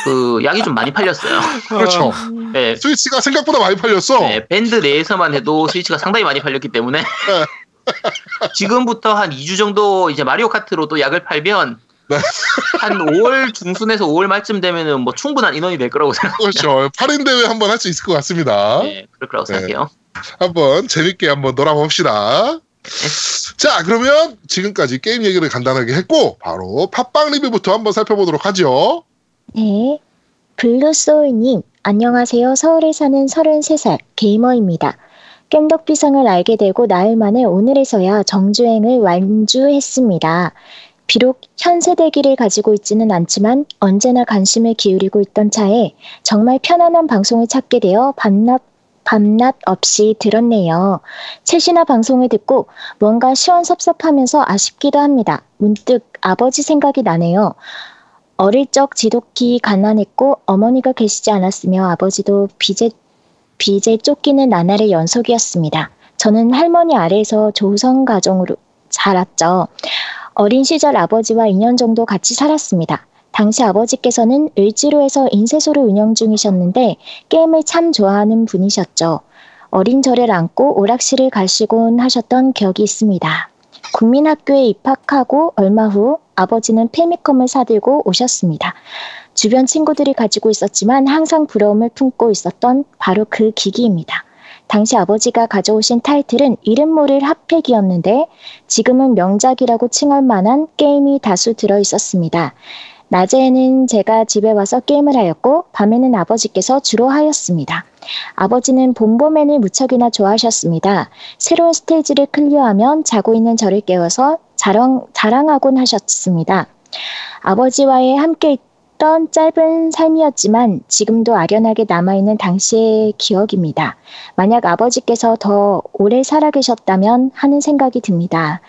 그 약이 좀 많이 팔렸어요. 그렇죠. 네. 스위치가 생각보다 많이 팔렸어. 네, 밴드 내에서만 해도 스위치가 상당히 많이 팔렸기 때문에 지금부터 한 2주 정도 이제 마리오 카트로도 약을 팔면 네. 한 5월 중순에서 5월 말쯤 되면은 뭐 충분한 인원이 될 거라고 생각합니다. 그렇죠. 8인 대회 한번 할 수 있을 것 같습니다. 네, 그럴 거라고 네. 생각해요. 한번 재밌게 한번 놀아봅시다. 자, 그러면 지금까지 게임 얘기를 간단하게 했고 바로 팟빵 리뷰부터 한번 살펴보도록 하죠. 네. 블루소울님, 안녕하세요. 서울에 사는 33살 게이머입니다. 깸덕비상을 알게 되고 나흘 만에 오늘에서야 정주행을 완주했습니다. 비록 현 세대기를 가지고 있지는 않지만 언제나 관심을 기울이고 있던 차에 정말 편안한 방송을 찾게 되어 밤낮, 밤낮 없이 들었네요. 최신화 방송을 듣고 뭔가 시원섭섭하면서 아쉽기도 합니다. 문득 아버지 생각이 나네요. 어릴 적 지독히 가난했고 어머니가 계시지 않았으며 아버지도 빚에, 빚에 쫓기는 나날의 연속이었습니다. 저는 할머니 아래에서 조성 가정으로 자랐죠. 어린 시절 아버지와 2년 정도 같이 살았습니다. 당시 아버지께서는 을지로에서 인쇄소를 운영 중이셨는데 게임을 참 좋아하는 분이셨죠. 어린 저를 안고 오락실을 가시곤 하셨던 기억이 있습니다. 국민학교에 입학하고 얼마 후 아버지는 페미컴을 사들고 오셨습니다. 주변 친구들이 가지고 있었지만 항상 부러움을 품고 있었던 바로 그 기기입니다. 당시 아버지가 가져오신 타이틀은 이름 모를 핫팩이었는데 지금은 명작이라고 칭할 만한 게임이 다수 들어 있었습니다. 낮에는 제가 집에 와서 게임을 하였고 밤에는 아버지께서 주로 하였습니다. 아버지는 봄봄맨을 무척이나 좋아하셨습니다. 새로운 스테이지를 클리어하면 자고 있는 저를 깨워서 자랑, 자랑하곤 하셨습니다. 아버지와의 함께 있던 짧은 삶이었지만 지금도 아련하게 남아있는 당시의 기억입니다. 만약 아버지께서 더 오래 살아계셨다면 하는 생각이 듭니다.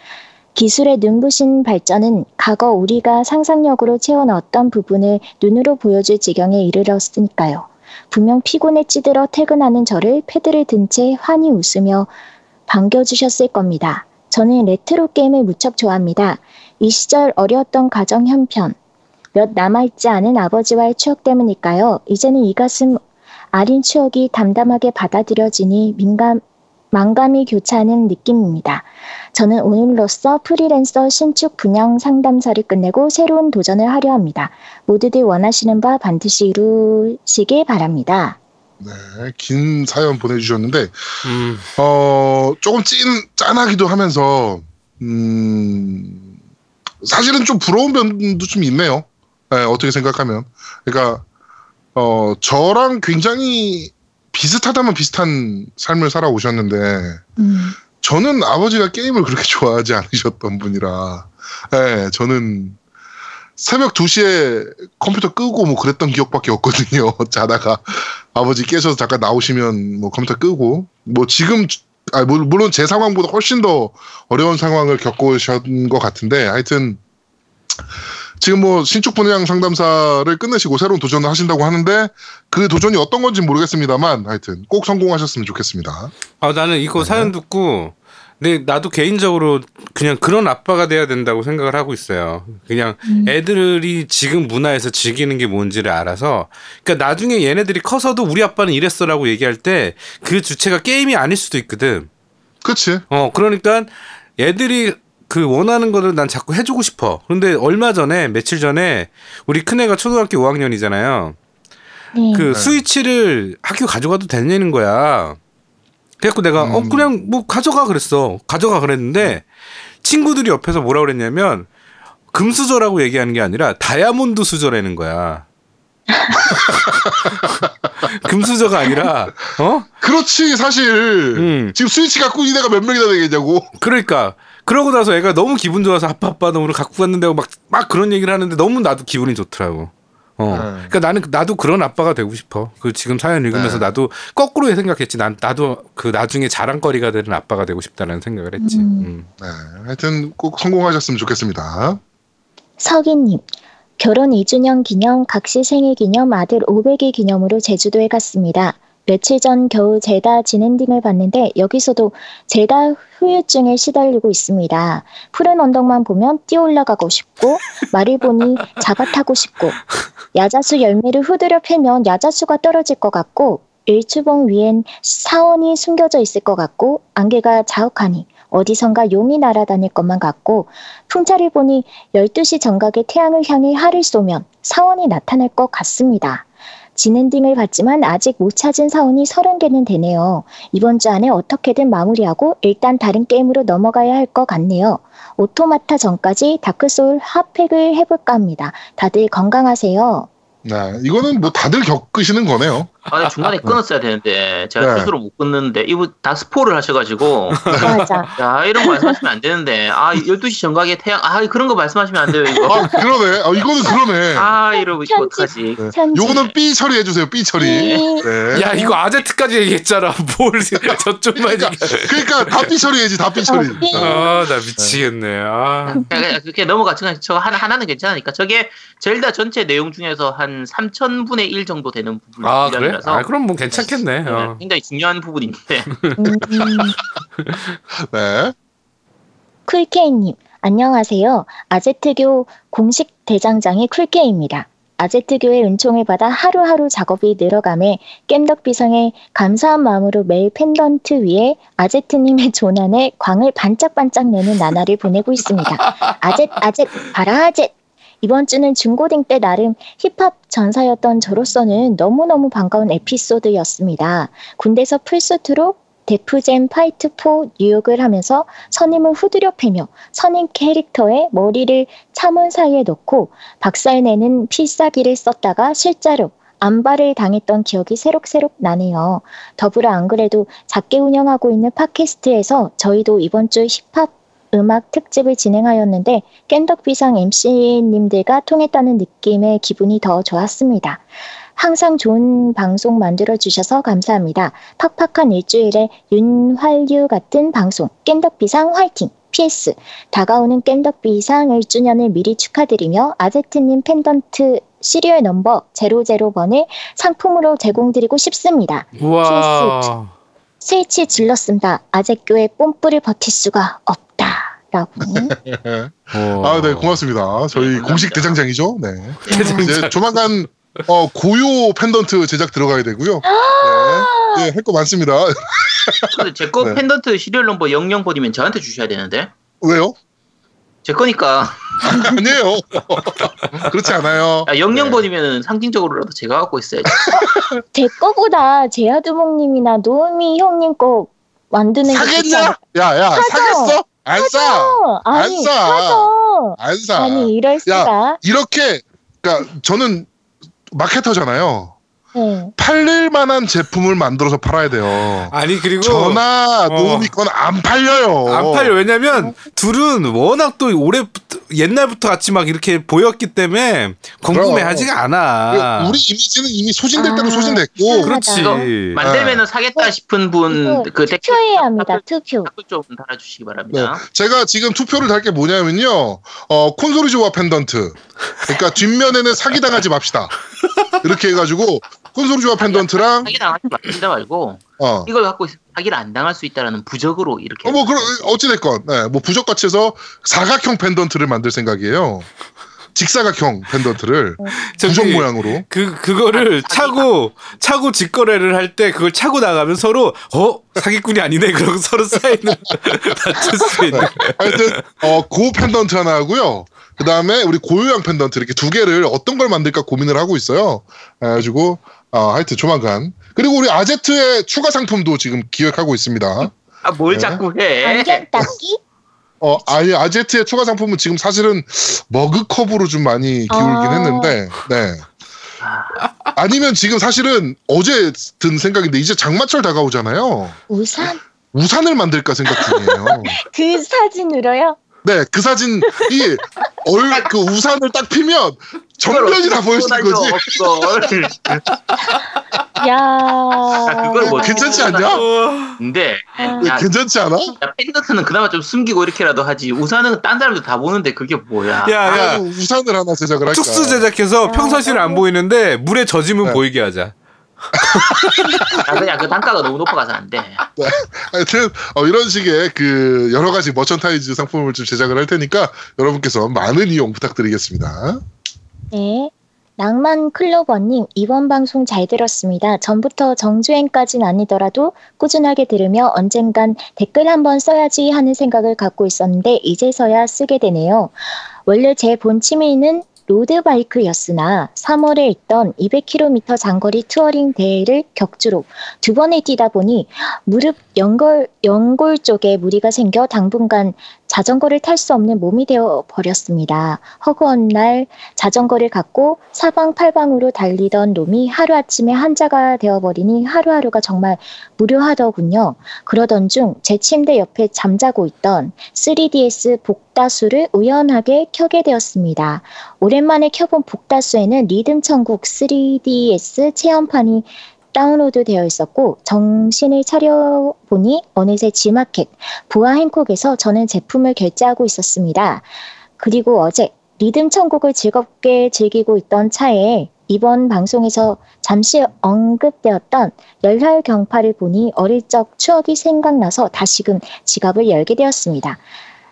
기술의 눈부신 발전은 과거 우리가 상상력으로 채워넣었던 부분을 눈으로 보여줄 지경에 이르렀으니까요. 분명 피곤에 찌들어 퇴근하는 저를 패드를 든 채 환히 웃으며 반겨주셨을 겁니다. 저는 레트로 게임을 무척 좋아합니다. 이 시절 어려웠던 가정 형편, 몇 남아있지 않은 아버지와의 추억 때문일까요? 이제는 이 가슴 아린 추억이 담담하게 받아들여지니 민감, 만감이 교차하는 느낌입니다. 저는 오늘로써 프리랜서 신축 분양 상담사를 끝내고 새로운 도전을 하려 합니다. 모두들 원하시는 바 반드시 이루시길 바랍니다. 네, 긴 사연 보내주셨는데 음, 어 조금 찐 짠하기도 하면서 음 사실은 좀 부러운 면도 좀 있네요. 네, 어떻게 생각하면. 그러니까 어 저랑 굉장히 비슷하다면 비슷한 삶을 살아오셨는데 음, 저는 아버지가 게임을 그렇게 좋아하지 않으셨던 분이라 네, 저는 새벽 2시에 컴퓨터 끄고 뭐 그랬던 기억밖에 없거든요. 자다가 아버지 깨셔서 잠깐 나오시면 뭐 컴퓨터 끄고. 뭐 지금 아 물- 물론 제 상황보다 훨씬 더 어려운 상황을 겪으신 것 같은데 하여튼 지금 뭐 신축 분양 상담사를 끝내시고 새로운 도전을 하신다고 하는데 그 도전이 어떤 건지 모르겠습니다만 하여튼 꼭 성공하셨으면 좋겠습니다. 아 나는 이거 네. 사연 듣고 근데 나도 개인적으로 그냥 그런 아빠가 돼야 된다고 생각을 하고 있어요. 그냥 음. 애들이 지금 문화에서 즐기는 게 뭔지를 알아서 그러니까 나중에 얘네들이 커서도 우리 아빠는 이랬어라고 얘기할 때 그 주체가 게임이 아닐 수도 있거든. 그치? 어 그러니까 애들이 그 원하는 거를 난 자꾸 해주고 싶어. 그런데 얼마 전에 며칠 전에 우리 큰애가 초등학교 5학년이잖아요. 네. 그 네. 스위치를 학교 가져가도 되냐는 거야. 그래갖고 내가 어 음. 그냥 뭐 가져가 그랬어. 가져가 그랬는데 친구들이 옆에서 뭐라 그랬냐면 금수저라고 얘기하는 게 아니라 다이아몬드 수저라는 거야. 금수저가 아니라 어? 그렇지 사실 음. 지금 스위치 갖고 있는 애가 몇 명이나 되겠냐고. 그러니까 그러고 나서 애가 너무 기분 좋아서 아빠 아빠 너 오늘 갖고 갔는데 막 막 그런 얘기를 하는데 너무 나도 기분이 좋더라고. 어. 네. 그러니까 나는 나도 그런 아빠가 되고 싶어. 그 지금 사연 읽으면서 네. 나도 거꾸로 생각했지. 난 나도 그 나중에 자랑거리가 되는 아빠가 되고 싶다는 생각을 했지. 음. 음. 네, 하여튼 꼭 성공하셨으면 좋겠습니다. 서기님, 결혼 2주년 기념, 각시 생일 기념, 아들 500일 기념으로 제주도에 갔습니다. 며칠 전 겨우 제다 진엔딩을 봤는데 여기서도 제다 후유증에 시달리고 있습니다. 푸른 언덕만 보면 뛰어 올라가고 싶고 말을 보니 잡아타고 싶고 야자수 열매를 후드려 패면 야자수가 떨어질 것 같고 일주봉 위엔 사원이 숨겨져 있을 것 같고 안개가 자욱하니 어디선가 용이 날아다닐 것만 같고 풍차를 보니 12시 정각에 태양을 향해 활을 쏘면 사원이 나타날 것 같습니다. 진엔딩을 봤지만 아직 못 찾은 사원이 30개는 되네요. 이번 주 안에 어떻게든 마무리하고 일단 다른 게임으로 넘어가야 할 것 같네요. 오토마타 전까지 다크소울 핫팩을 해볼까 합니다. 다들 건강하세요. 네, 이거는 뭐 다들 겪으시는 거네요. 아, 중간에 끊었어야 되는데 제가 네. 스스로 못 끊는데 이분 다 스포를 하셔가지고 맞아. 야 이런 거 말씀하시면 안 되는데 아 12시 정각에 태양 아 그런 거 말씀하시면 안 돼요 이거 아, 그러네. 아, 이거는 그러네. 아 이러고 이거. 어떡하지 네. 요거는 삐 처리해 주세요, 삐 처리. 삐. 네. 야 이거 아제트까지 얘기했잖아. 뭘 저쪽만 얘기. 그러니까 다삐 처리해야지, 다삐 처리. 어, 삐. 아나 미치겠네. 아. 그냥, 그냥 그렇게 넘어갔지만 저 하나 하나는 괜찮으니까 저게 젤다 전체 내용 중에서 한 3천분의 1 정도 되는 부분 아 그래? 분량이라서 아 그럼 뭐 괜찮겠네. 네, 어. 굉장히 중요한 부분인데 음, 네. 쿨케이님, 안녕하세요. 아제트교 공식 대장장이 쿨케이입니다. 아제트교의 은총을 받아 하루하루 작업이 늘어감에 겜덕비상에 감사한 마음으로 매일 펜던트 위에 아제트님의 존안에 광을 반짝반짝 내는 나날을 보내고 있습니다. 아젯, 아젯, 바라 아젯! 이번 주는 중고딩 때 나름 힙합 전사였던 저로서는 너무너무 반가운 에피소드였습니다. 군대에서 full suit로 Def Jam Fight for 뉴욕을 하면서 선임을 후드려 패며 선임 캐릭터의 머리를 차문 사이에 넣고 박살내는 필살기를 썼다가 실제로 암바를 당했던 기억이 새록새록 나네요. 더불어 안 그래도 작게 운영하고 있는 팟캐스트에서 저희도 이번 주 힙합 음악 특집을 진행하였는데 겜덕비상 MC님들과 통했다는 느낌에 기분이 더 좋았습니다. 항상 좋은 방송 만들어주셔서 감사합니다. 팍팍한 일주일에 윤활유 같은 방송 겜덕비상 화이팅! PS 다가오는 겜덕비상 1주년을 미리 축하드리며 아제트님 펜던트 serial number 00번을 상품으로 제공드리고 싶습니다. 우와. 스위치 질렀습니다. 아제교의 뽐뿌를 버틸 수가 없다. 라고. 아, 네, 고맙습니다. 저희 감사합니다. 공식 대장장이죠. 네. 대장장. 이제 조만간 어, 고요 펜던트 제작 들어가야 되고요. 네, 네, 할거 많습니다. 근데 제거 네. 펜던트 serial number 00번이면 저한테 주셔야 되는데 왜요? 제 거니까 아니에요. 그렇지 않아요. 아, 00번이면 상징적으로라도 제가 갖고 있어야지 제 거보다 제아두목님이나 노미 형님 거 만드는 사겠냐? 야, 야, 사겠어? 안 싸. 아니, 안 싸. 사죠. 안 싸. 아니, 이럴 수가. 이렇게, 그러니까 저는 마케터잖아요. 네. 팔릴 만한 제품을 만들어서 팔아야 돼요. 아니 그리고 전화 어. 노미 건안 팔려요. 안 팔려 왜냐면 둘은 워낙 또 오래부터 옛날부터 같이 막 이렇게 보였기 때문에 궁금해하지가 않아. 우리 이미지는 이미 소진될 아, 대로 소진됐고. 그렇- 그렇지. 이거 만들면은 사겠다 싶은 분 그 투표해야 합니다. 투표. 댓글 좀 달아주시기 네. 바랍니다. 제가 지금 투표를 달 게 뭐냐면요. 어, 콘솔이 좋아 펜던트. 그러니까 뒷면에는 사기당하지 맙시다. 이렇게 해가지고 콘솔이 좋아 펜던트랑 사기 당 하지 말자 말고 어. 이걸 갖고 사기를 안 당할 수 있다라는 부적으로 이렇게 어, 뭐, 그런, 어찌 됐건, 네, 뭐, 부적 같이 해서 사각형 펜던트를 만들 생각이에요. 직사각형 펜던트를 저기 부적 모양으로. 그 그거를 아. 차고 차고 직거래를 할 때 그걸 차고 나가면 서로 어 사기꾼이 아니네 그러고 서로 사이는 다칠 수 있는. 하여튼, 어, 고 펜던트 하나 하고요. 그 다음에 우리 고요양 펜던트 이렇게 두 개를 어떤 걸 만들까 고민을 하고 있어요. 그래가지고, 어, 하여튼 조만간. 그리고 우리 아제트의 추가 상품도 지금 기획하고 있습니다. 아뭘 네. 자꾸 해? 안경 닦기? 어, 아니, 아제트의 추가 상품은 지금 사실은 머그컵으로 좀 많이 기울긴 아. 했는데, 네. 아니면 지금 사실은 어제 든 생각인데, 이제 장마철 다가오잖아요. 우산? 우산을 만들까 생각 중이에요. 그 사진으로요? 네, 그 사진이, 얼, 그 우산을 딱 피면, 전면이 다 보일 수 있는 거지. 야. 그걸 뭐 괜찮지 않냐? 근데 아. 야, 괜찮지 않아? 야, 팬더트는 그나마 좀 숨기고 이렇게라도 하지. 우산은 딴 사람들 다 보는데 그게 뭐야? 야야 아유, 우산을 하나 제작을 할까. 특수 제작해서 평상시는 안 보이는데 물에 젖으면 네. 보이게 하자. 야, 그냥 그 단가가 너무 높아가서 안 돼. 하여튼, 어, 이런 식의 그, 여러 가지 머천타이즈 상품을 좀 제작을 할 테니까, 여러분께서 많은 이용 부탁드리겠습니다. 네. 낭만 클로버님, 이번 방송 잘 들었습니다. 전부터 정주행까진 아니더라도 꾸준하게 들으며 언젠간 댓글 한번 써야지 하는 생각을 갖고 있었는데 이제서야 쓰게 되네요. 원래 제 본 취미는 road bike였으나 3월에 있던 200km 장거리 touring 대회를 격주로 두 번에 뛰다 보니 무릎 연골, 연골 쪽에 무리가 생겨 당분간 자전거를 탈 수 없는 몸이 되어 버렸습니다. 허구한 날 자전거를 갖고 사방팔방으로 달리던 놈이 하루아침에 환자가 되어버리니 하루하루가 정말 무료하더군요. 그러던 중 제 침대 옆에 잠자고 있던 3DS 복다수를 우연하게 켜게 되었습니다. 오랜만에 켜본 복다수에는 리듬 천국 3DS 체험판이 다운로드 되어 있었고 정신을 차려 보니 어느새 지마켓 부하 행콕에서 저는 제품을 결제하고 있었습니다. 그리고 어제 리듬 천국을 즐겁게 즐기고 있던 차에 이번 방송에서 잠시 언급되었던 열혈 경파를 보니 어릴 적 추억이 생각나서 다시금 지갑을 열게 되었습니다.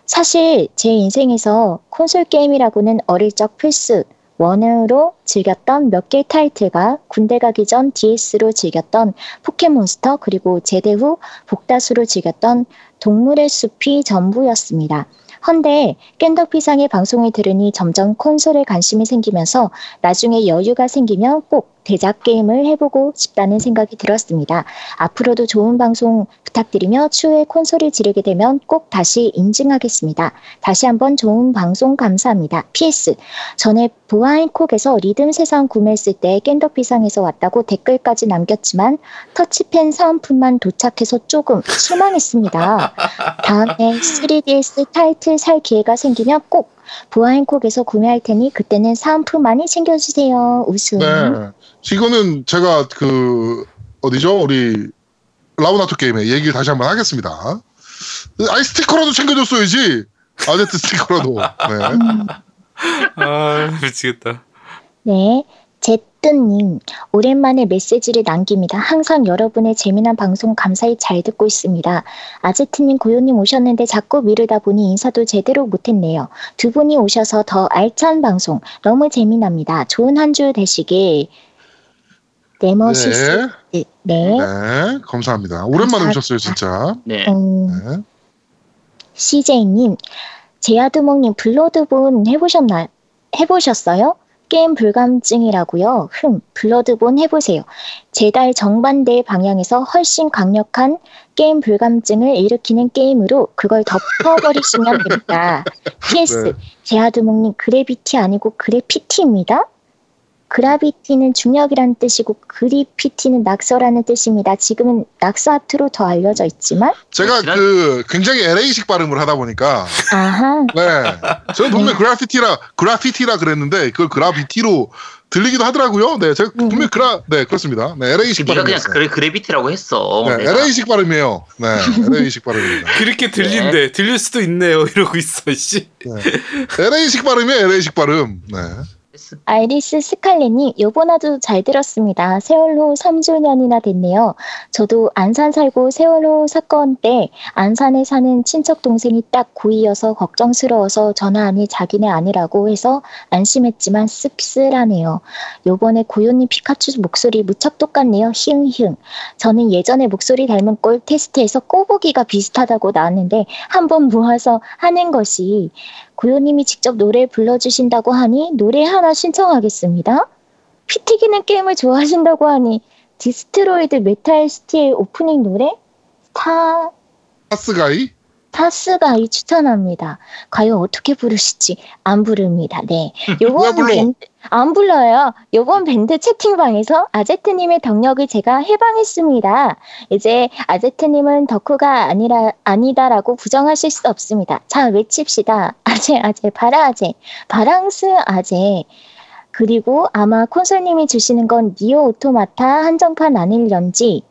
사실 제 인생에서 콘솔 게임이라고는 어릴 적 필수 원으로 즐겼던 몇 개의 타이틀과 군대 가기 전 DS로 즐겼던 포켓몬스터 그리고 제대 후 복다수로 즐겼던 동물의 숲이 전부였습니다. 헌데 깬덕비상의 방송을 들으니 점점 콘솔에 관심이 생기면서 나중에 여유가 생기면 꼭 대작 게임을 해보고 싶다는 생각이 들었습니다. 앞으로도 좋은 방송 부탁드리며 추후에 콘솔을 지르게 되면 꼭 다시 인증하겠습니다. 다시 한번 좋은 방송 감사합니다. PS 전에 보아인콕에서 리듬 세상 구매했을 때 깬덕비상에서 왔다고 댓글까지 남겼지만 터치펜 사은품만 도착해서 조금 실망했습니다. 다음에 3DS 타이틀 살 기회가 생기면 꼭 보아인콕에서 구매할 테니 그때는 사은품 많이 챙겨주세요. 웃음. 네. 이거는 제가 그 어디죠? 우리 라우나토 게임의 얘기를 다시 한번 하겠습니다. 아이 스티커라도 챙겨줬어야지. 아제트 스티커라도. 네. 아 미치겠다. 네. 제뜨님, 오랜만에 메시지를 남깁니다. 항상 여러분의 재미난 방송 감사히 잘 듣고 있습니다. 아제트님, 고요님 오셨는데 자꾸 미루다 보니 인사도 제대로 못했네요. 두 분이 오셔서 더 알찬 방송 너무 재미납니다. 좋은 한 주 되시길. 네머시스. 네. 네. 네. 감사합니다. 오랜만에 감사합니다. 오셨어요, 진짜. 네. 음, 네. CJ님, 제아두목님 블러드본 해보셨나, 해보셨어요? 게임 불감증이라고요? 흠, 블러드본 해보세요. 제달 정반대 방향에서 훨씬 강력한 게임 불감증을 일으키는 게임으로 그걸 덮어버리시면 됩니다. PS, 네. 제아두목님 그래비티 아니고 그래피티입니다. 그라비티는 중력이라는 뜻이고 그리피티는 낙서라는 뜻입니다. 지금은 낙서 아트로 더 알려져 있지만 제가 그 굉장히 LA식 발음을 하다 보니까 아하 네. 저는 분명 그래피티라 그래피티라 그랬는데 그걸 그라비티로 들리기도 하더라고요. 네, 제가 음. 분명 그라 네 그렇습니다. 네, LA식 네가 그냥 발음이었어요. 그래 그래비티라고 했어. 네, 내가. LA식 발음이에요. 네, LA식 발음입니다. 그렇게 들린대. 들릴 수도 있네요. 이러고 있어. 씨. 네. LA식 발음이에요. LA식 발음. 네. 아이리스 스칼렛님, 요번화도 잘 들었습니다. 세월호 3주년이나 됐네요. 저도 안산 살고 세월호 사건 때 안산에 사는 친척 동생이 딱 고2여서 걱정스러워서 전화하니 자기네 아니라고 해서 안심했지만 씁쓸하네요. 요번에 고요님 피카츄 목소리 무척 똑같네요. 히응히응. 저는 예전에 목소리 닮은 꼴 테스트에서 꼬부기가 비슷하다고 나왔는데 한번 모아서 하는 것이 고요님이 직접 노래 불러주신다고 하니 노래 하나 신청하겠습니다. 피 튀기는 게임을 좋아하신다고 하니 Detroit Metal City 오프닝 노래 타 파스가이? SATSUGAI 추천합니다. 과연 어떻게 부르실지 안 부릅니다. 네. 불러? 밴드 안 불러요. 요번 밴드 채팅방에서 아제트님의 덕력을 제가 해방했습니다. 이제 아제트님은 덕후가 아니라 아니다라고 부정하실 수 없습니다. 자 외칩시다. 아제 아제 바라 아제 바라승 아제 그리고 아마 콘솔님이 주시는 건 NieR Automata 한정판 아닐런지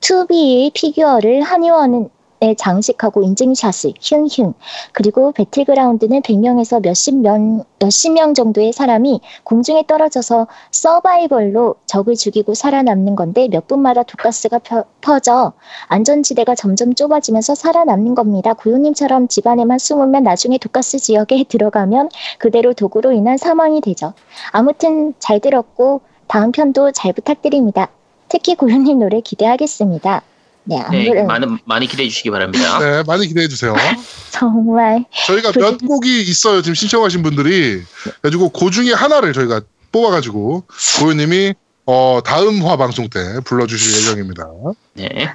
2B의 피규어를 한의원은 에 장식하고 인증샷을 흉흉. 그리고 배틀그라운드는 100명에서 몇십 명, 몇십 명 정도의 사람이 공중에 떨어져서 서바이벌로 적을 죽이고 살아남는 건데 몇 분마다 독가스가 펴- 퍼져 안전지대가 점점 좁아지면서 살아남는 겁니다. 고요님처럼 집안에만 숨으면 나중에 독가스 지역에 들어가면 그대로 독으로 인한 사망이 되죠. 아무튼 잘 들었고 다음 편도 잘 부탁드립니다. 특히 고요님 노래 기대하겠습니다. 네, 안 네, 그래 많은 많이 기대해 주시기 바랍니다. 네, 많이 기대해 주세요. 정말 저희가 그- 몇 곡이 있어요. 지금 신청하신 분들이. 그래가지고 그 중에 하나를 저희가 뽑아가지고 고유님이 어, 다음 화 방송 때 불러주실 예정입니다. 네.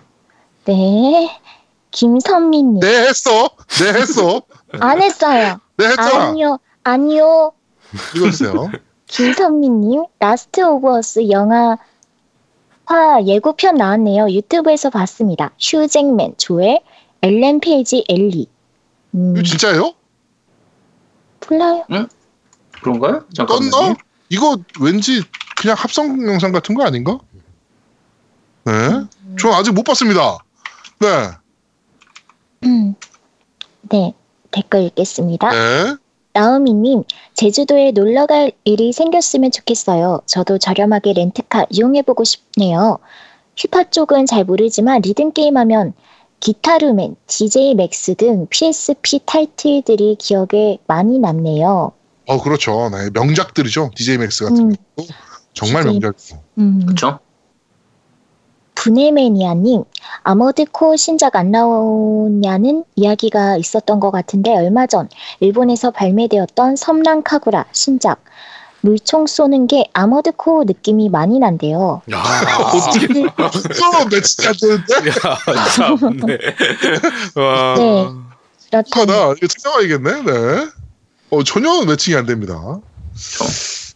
네 김선미님 네, 했어. 네, 했어. 안 했어요. 네, 했잖아. 아니요 아니요 읽어주세요. 김선미님 Last of Us 영화 화 예고편 나왔네요. 유튜브에서 봤습니다. 휴잭맨 조엘 엘렌 페이지 엘리 음, 이거 진짜예요? 몰라요. 그런가요? 잠깐만요. 떴나? 이거 왠지 그냥 합성 영상 같은 거 아닌가? 네. 저 아직 못 봤습니다. 네. 음. 네 댓글 읽겠습니다. 네. 나우미님, 제주도에 놀러 갈 일이 생겼으면 좋겠어요. 저도 저렴하게 렌트카 이용해보고 싶네요. 힙합 쪽은 잘 모르지만 리듬 게임 하면 기타루맨, DJ MAX 등 PSP 타이틀들이 기억에 많이 남네요. 어, 그렇죠. 네. 명작들이죠. DJ MAX 같은 음. 경우. 정말 DJ 명작. 음, 그렇죠? 부네매니아님, 아머드 코어 신작 안 나오냐는 이야기가 있었던 것 같은데 얼마 전 일본에서 발매되었던 섬랑 카구라 신작 물총 쏘는 게 아머드 코어 느낌이 많이 난대요. 야, 어떻게 이거 매치가 안 되는데? 야, 참, 네. 와. 네. 하다 이거 찾아봐야겠네. 네. 어, 전혀 매칭이 안 됩니다.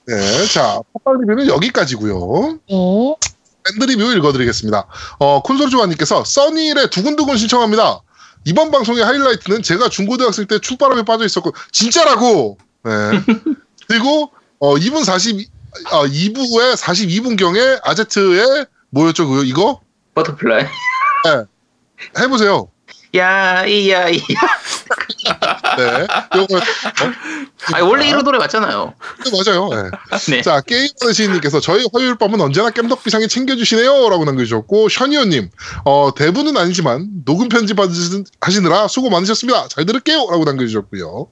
네. 자, 팟빵 리뷰는 여기까지고요 네. 밴드 리뷰 읽어드리겠습니다. 어, 콘솔 조아님께서 써니힐의 두근두근 신청합니다. 이번 방송의 하이라이트는 제가 중고등학생 때 춤바람에 빠져 있었고 진짜라고. 네. 그리고 어, 2분 40 아, 2부에 42분경에 아제트의 뭐였죠 그거 이거 Butterfly. 해보세요. 야, 이야, 이야. 네. 요거 어, 아, 원래 이런 노래 맞잖아요. 맞아요. 네. 네. 자, 게임하는 시인님께서 저희 화요일 밤은 언제나 깸덕비상에 챙겨주시네요. 라고 남겨주셨고, 션이오님, 어, 대부는 아니지만, 녹음 편집 하시- 하시느라 수고 많으셨습니다. 잘 들을게요. 라고 남겨주셨고요.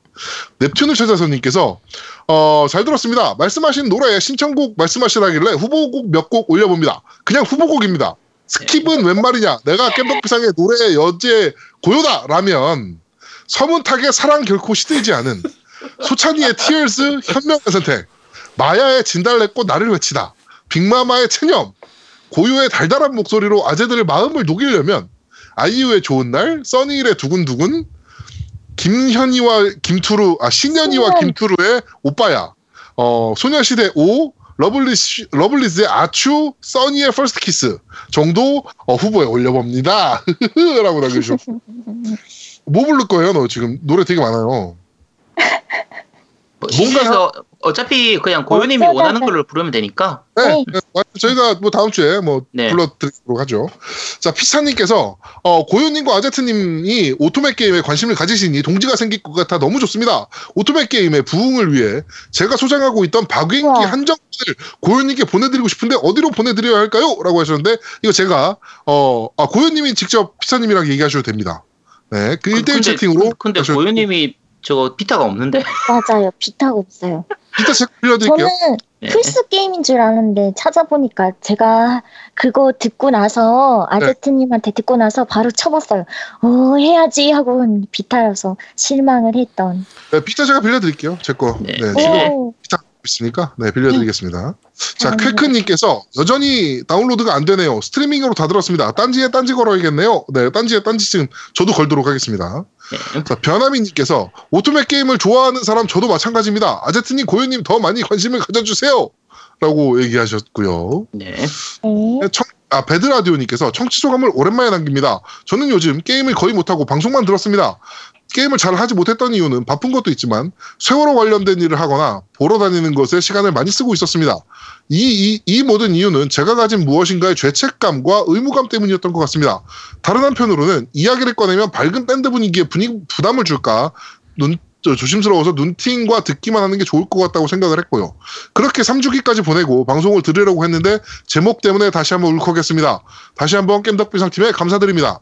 넵튠을 찾아서님께서, 어, 잘 들었습니다. 말씀하신 노래 신청곡 말씀하시라길래 후보곡 몇 곡 올려봅니다. 그냥 후보곡입니다. skip은 웬 말이냐? 내가 겜덕비상의 노래 여제 고요다! 라면, 서문탁의 사랑 결코 시들지 않는, 소찬휘의 Tears 현명한 선택, 마야의 진달래꽃 나를 외치다, 빅마마의 체념, 고요의 달달한 목소리로 아재들의 마음을 녹이려면 아이유의 좋은 날, 써니힐의 두근두근, 김현희와 김루트, 아 신현희와 신현. 김루트의 오빠야, 어 소녀시대 Oh, 러블리스, 러블리즈의 아추, 써니의 First Kiss 정도 어, 후보에 올려봅니다. 라고 남겨주셨고. 뭐 부를 거예요, 너 지금? 노래 되게 많아요. 뭐, 시에서 어차피 그냥 고현님이 원하는 걸로 부르면 되니까. 네, 네. 네, 저희가 뭐 다음 주에 뭐 네. 불러드리도록 하죠. 자, 피사님께서 어, 고유님과 아제트님이 오토맥 게임에 관심을 가지시니 동지가 생길 것 같아 너무 좋습니다. 오토맥 게임의 부흥을 위해 제가 소장하고 있던 박윙기 우와. 한정판을 고유님께 보내드리고 싶은데 어디로 보내드려야 할까요? 라고 하셨는데 이거 제가 어, 아, 고유님이 직접 피사님이랑 얘기하셔도 됩니다. 네, 그 1대1 근데- 채팅으로 근데 하셔도 고현님이 저거 비타가 없는데. 맞아요. 비타가 없어요. 이따 제가 빌려드릴게요. 저는 네. 플스 게임인 줄 아는데 찾아보니까 제가 그거 듣고 나서 네. 아제트님한테 듣고 나서 바로 쳐봤어요. 어 해야지 하고 비타여서 실망을 했던. 네, 피자 제가 빌려드릴게요. 제 거. 네. 네, 지금 오, 있으니까 네 빌려드리겠습니다. 자 감사합니다. 쾌크님께서 여전히 다운로드가 안 되네요. 스트리밍으로 다 들었습니다. 딴지에 딴지 걸어야겠네요. 네 딴지에 딴지 지금 저도 걸도록 하겠습니다. 네. 자 변하민님께서 오토맥 게임을 좋아하는 사람 저도 마찬가지입니다. 아제트님 고유님 더 많이 관심을 가져주세요. 라고 얘기하셨고요. 네. 네. 청, 아, 배드라디오님께서 청취 소감을 오랜만에 남깁니다. 저는 요즘 게임을 거의 못하고 방송만 들었습니다. 게임을 잘 하지 못했던 이유는 바쁜 것도 있지만 세월호 관련된 일을 하거나 보러 다니는 것에 시간을 많이 쓰고 있었습니다. 이, 이, 이 모든 이유는 제가 가진 무엇인가의 죄책감과 의무감 때문이었던 것 같습니다. 다른 한편으로는 이야기를 꺼내면 밝은 밴드 분위기에 분위, 부담을 줄까 눈, 저, 조심스러워서 눈팅과 듣기만 하는 게 좋을 것 같다고 생각을 했고요. 그렇게 3주기까지 보내고 방송을 들으려고 했는데 제목 때문에 다시 한번 울컥했습니다. 다시 한번 겜덕비상팀에 감사드립니다.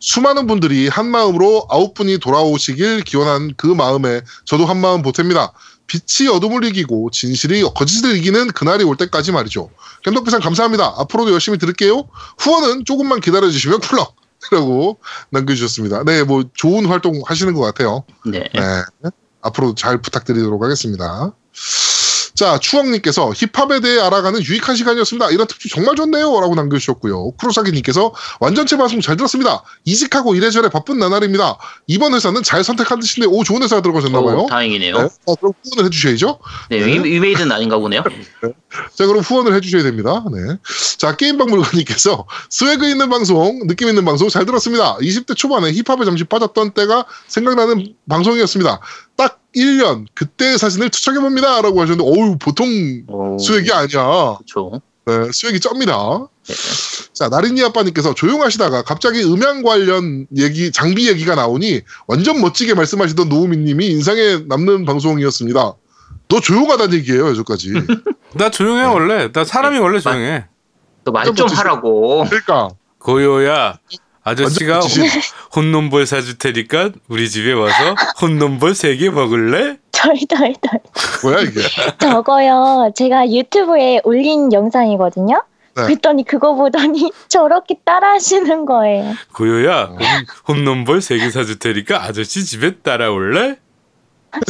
수많은 분들이 한 마음으로 아홉 분이 돌아오시길 기원한 그 마음에 저도 한 마음 보탭니다. 빛이 어둠을 이기고 진실이 거짓을 이기는 그날이 올 때까지 말이죠. 겜덕비상 감사합니다. 앞으로도 열심히 들을게요. 후원은 조금만 기다려주시면 쿨럭! 라고 남겨주셨습니다. 네, 뭐 좋은 활동 하시는 것 같아요. 네. 네. 앞으로 잘 부탁드리도록 하겠습니다. 자, 추억님께서 힙합에 대해 알아가는 유익한 시간이었습니다. 이런 특집 정말 좋네요. 라고 남겨주셨고요. 쿠로사기님께서 완전체 방송 잘 들었습니다. 이직하고 이래저래 바쁜 나날입니다. 이번 회사는 잘 선택한 듯인데, 오, 좋은 회사 들어가셨나봐요. 오, 다행이네요. 네. 어, 그럼 후원을 해주셔야죠. 네, 네. 위, 위메이드는 아닌가 보네요. 자, 그럼 후원을 해주셔야 됩니다. 네. 자, 게임박물관님께서 swag 있는 방송, 느낌 있는 방송 잘 들었습니다. 20대 초반에 힙합에 잠시 빠졌던 때가 생각나는 방송이었습니다. 딱 1년, 그때의 사진을 투척해 봅니다. 라고 하셨는데, 어우, 보통 오, 스웨기 아니야. 그렇죠. 네, 스웨기 쩝니다. 네. 자, 나린이 아빠님께서 조용하시다가 갑자기 음향 관련 얘기, 장비 얘기가 나오니 완전 멋지게 말씀하시던 노우미 님이 인상에 남는 방송이었습니다. 너 조용하다는 얘기예요, 여기까지. 나 조용해 원래. 나 사람이 원래 조용해. 또말좀 하라고. 그러니까. 고요야 아저씨가. 혼놈볼 사줄 테니까 우리 집에 와서 혼놈볼 세 개 먹을래? 덜덜덜. 뭐야, 이게. 저거요. 제가 유튜브에 올린 영상이거든요. 네. 그랬더니 그거 보더니 저렇게 따라 하시는 거예요. 고요야 어. 혼, 혼놈볼 세 개 사줄 테니까 아저씨 집에 따라올래?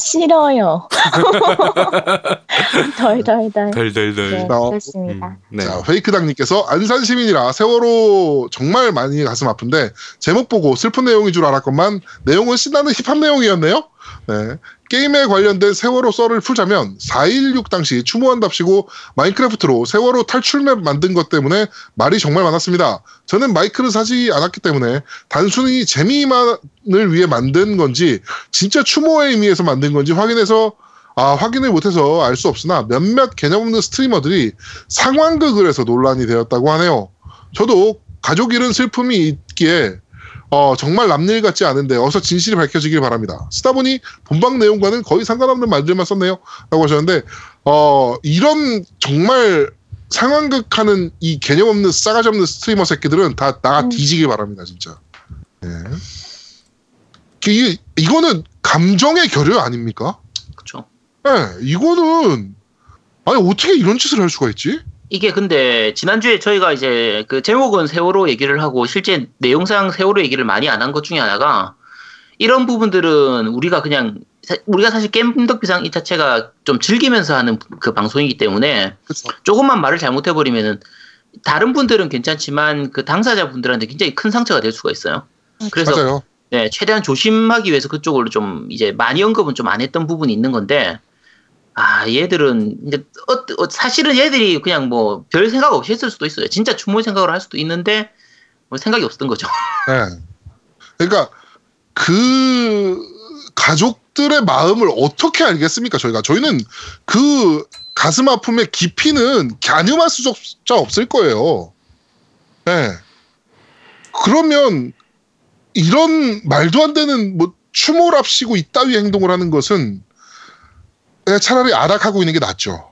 싫어요. 덜덜덜. 덜덜덜. 네, 나- 그렇습니다. 음, 네. 자, 페이크당님께서 안산 시민이라 세월호 정말 많이 가슴 아픈데 제목 보고 슬픈 내용인 줄 알았건만 내용은 신나는 힙합 내용이었네요. 네. 게임에 관련된 세월호 썰을 풀자면 4.16 당시 추모한답시고 마인크래프트로 세월호 탈출맵 만든 것 때문에 말이 정말 많았습니다. 저는 마이크를 사지 않았기 때문에 단순히 재미만을 위해 만든 건지 진짜 추모의 의미에서 만든 건지 확인해서 아, 확인을 못해서 알 수 없으나 몇몇 개념 없는 스트리머들이 상황극을 해서 논란이 되었다고 하네요. 저도 가족 잃은 슬픔이 있기에 어, 정말 남일 같지 않은데 어서 진실이 밝혀지길 바랍니다. 쓰다 보니 본방 내용과는 거의 상관없는 말들만 썼네요. 라고 하셨는데 어, 이런 정말 상황극 하는 이 개념 없는 싸가지 없는 스트리머 새끼들은 다 나가 음. 뒤지길 바랍니다. 진짜. 예. 이, 이거는 감정의 결여 아닙니까? 그렇죠. 네, 이거는 아니 어떻게 이런 짓을 할 수가 있지? 이게 근데 지난주에 저희가 이제 그 제목은 세월호 얘기를 하고 실제 내용상 세월호 얘기를 많이 안 한 것 중에 하나가 이런 부분들은 우리가 그냥 사- 우리가 사실 겜덕비상 이 자체가 좀 즐기면서 하는 그 방송이기 때문에 그렇죠. 조금만 말을 잘못해버리면은 다른 분들은 괜찮지만 그 당사자 분들한테 굉장히 큰 상처가 될 수가 있어요. 그래서 맞아요. 네, 최대한 조심하기 위해서 그쪽으로 좀 이제 많이 언급은 좀 안 했던 부분이 있는 건데, 아, 얘들은 이제 어, 어, 사실은 얘들이 그냥 뭐 별 생각 없이 했을 수도 있어요. 진짜 추모 생각을 할 수도 있는데 뭐 생각이 없었던 거죠. 네. 그러니까 그 가족들의 마음을 어떻게 알겠습니까? 저희가 저희는 그 가슴 아픔의 깊이는 가늠할 수조차 없을 거예요. 네. 그러면 이런 말도 안 되는 뭐 추모랍시고 이따위 행동을 하는 것은 차라리 아락하고 있는 게 낫죠.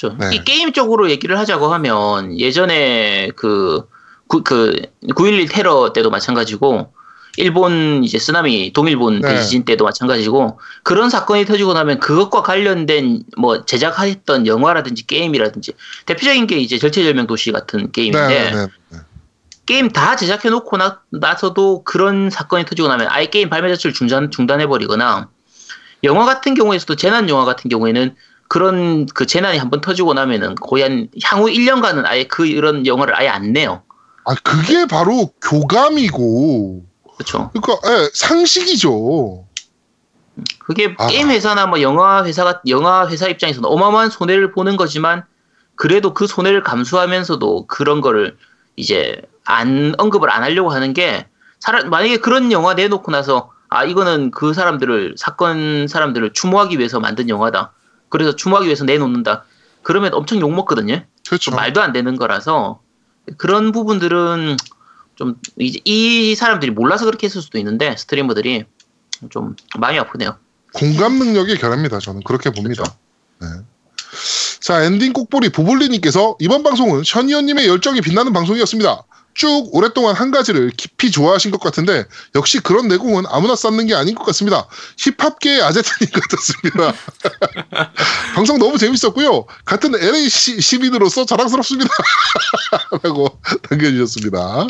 그렇죠. 네. 이 게임 쪽으로 얘기를 하자고 하면 예전에 그, 그, 그, 9.11 테러 때도 마찬가지고, 일본 이제 쓰나미, 동일본 네. 대지진 때도 마찬가지고, 그런 사건이 터지고 나면 그것과 관련된 뭐 제작했던 영화라든지 게임이라든지, 대표적인 게 이제 절체절명 도시 같은 게임인데, 네, 네, 네. 게임 다 제작해 놓고 나, 나서도 그런 사건이 터지고 나면 아예 게임 발매 자체를 중단, 중단해 버리거나, 영화 같은 경우에서도 재난 영화 같은 경우에는 그런 그 재난이 한번 터지고 나면은 거의 한 향후 1년간은 아예 그 이런 영화를 아예 안 내요. 아 그게 바로 교감이고 그렇죠. 그러니까 예, 상식이죠. 그게 아. 게임 회사나 뭐 영화 회사가 영화 회사 입장에서는 어마어마한 손해를 보는 거지만 그래도 그 손해를 감수하면서도 그런 거를 이제 안 언급을 안 하려고 하는 게 사람 만약에 그런 영화 내놓고 나서 아 이거는 그 사람들을 사건 사람들을 추모하기 위해서 만든 영화다. 그래서 추모하기 위해서 내놓는다. 그러면 엄청 욕 먹거든요. 그렇죠. 말도 안 되는 거라서 그런 부분들은 좀 이제 이 사람들이 몰라서 그렇게 했을 수도 있는데 스트리머들이 좀 마음이 아프네요. 공감 능력의 결합니다. 저는 그렇게 봅니다. 그렇죠. 네. 자 엔딩 꼭보리 보볼리님께서 이번 방송은 션이언님의 열정이 빛나는 방송이었습니다. 쭉 오랫동안 한 가지를 깊이 좋아하신 것 같은데 역시 그런 내공은 아무나 쌓는 게 아닌 것 같습니다. 힙합계의 아제트님 같았습니다. 방송 너무 재밌었고요. 같은 LA 시, 시민으로서 자랑스럽습니다. 라고 남겨주셨습니다.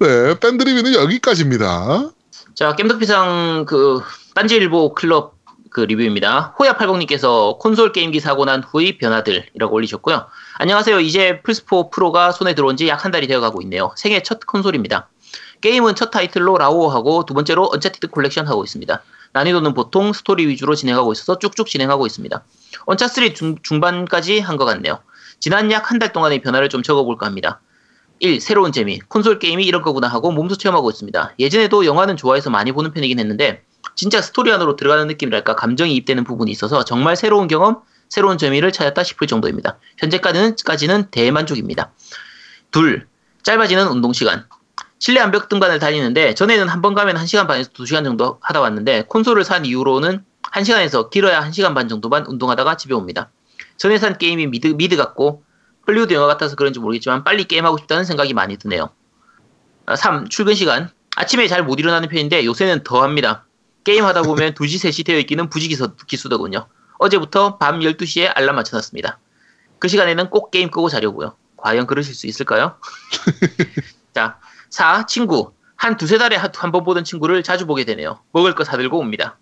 네, 밴드 리뷰는 여기까지입니다. 자, 겜덕비상 그 딴지일보 클럽 그 리뷰입니다. 호야 팔공님께서 콘솔 게임기 사고 난 후의 변화들이라고 올리셨고요. 안녕하세요. 이제 플스4 프로가 손에 들어온 지 약 한 달이 되어가고 있네요. 생애 첫 콘솔입니다. 게임은 첫 타이틀로 라오하고 두 번째로 언차티드 콜렉션 하고 있습니다. 난이도는 보통 스토리 위주로 진행하고 있어서 쭉쭉 진행하고 있습니다. 언차3 중, 중반까지 한 것 같네요. 지난 약 한 달 동안의 변화를 좀 적어볼까 합니다. 1. 새로운 재미. 콘솔 게임이 이런 거구나 하고 몸소 체험하고 있습니다. 예전에도 영화는 좋아해서 많이 보는 편이긴 했는데 진짜 스토리 안으로 들어가는 느낌이랄까 감정이입되는 부분이 있어서 정말 새로운 경험, 새로운 재미를 찾았다 싶을 정도입니다. 현재까지는 까지는 대만족입니다. 둘. 짧아지는 운동 시간. 실내 암벽 등반을 다니는데 전에는 한 번 가면 1시간 반에서 2시간 정도 하다 왔는데 콘솔을 산 이후로는 1시간에서 길어야 1시간 반 정도만 운동하다가 집에 옵니다. 전에 산 게임이 미드, 미드 같고 헐리우드 영화 같아서 그런지 모르겠지만 빨리 게임하고 싶다는 생각이 많이 드네요. 3. 출근 시간. 아침에 잘 못 일어나는 편인데 요새는 더 합니다. 게임 하다 보면 2시, 3시 되어 있기는 부지기수더군요. 어제부터 밤 12시에 알람 맞춰놨습니다. 그 시간에는 꼭 게임 끄고 자려고요. 과연 그러실 수 있을까요? 자, 4. 친구. 한 두세 달에 한 번 보던 친구를 자주 보게 되네요. 먹을 거 사들고 옵니다.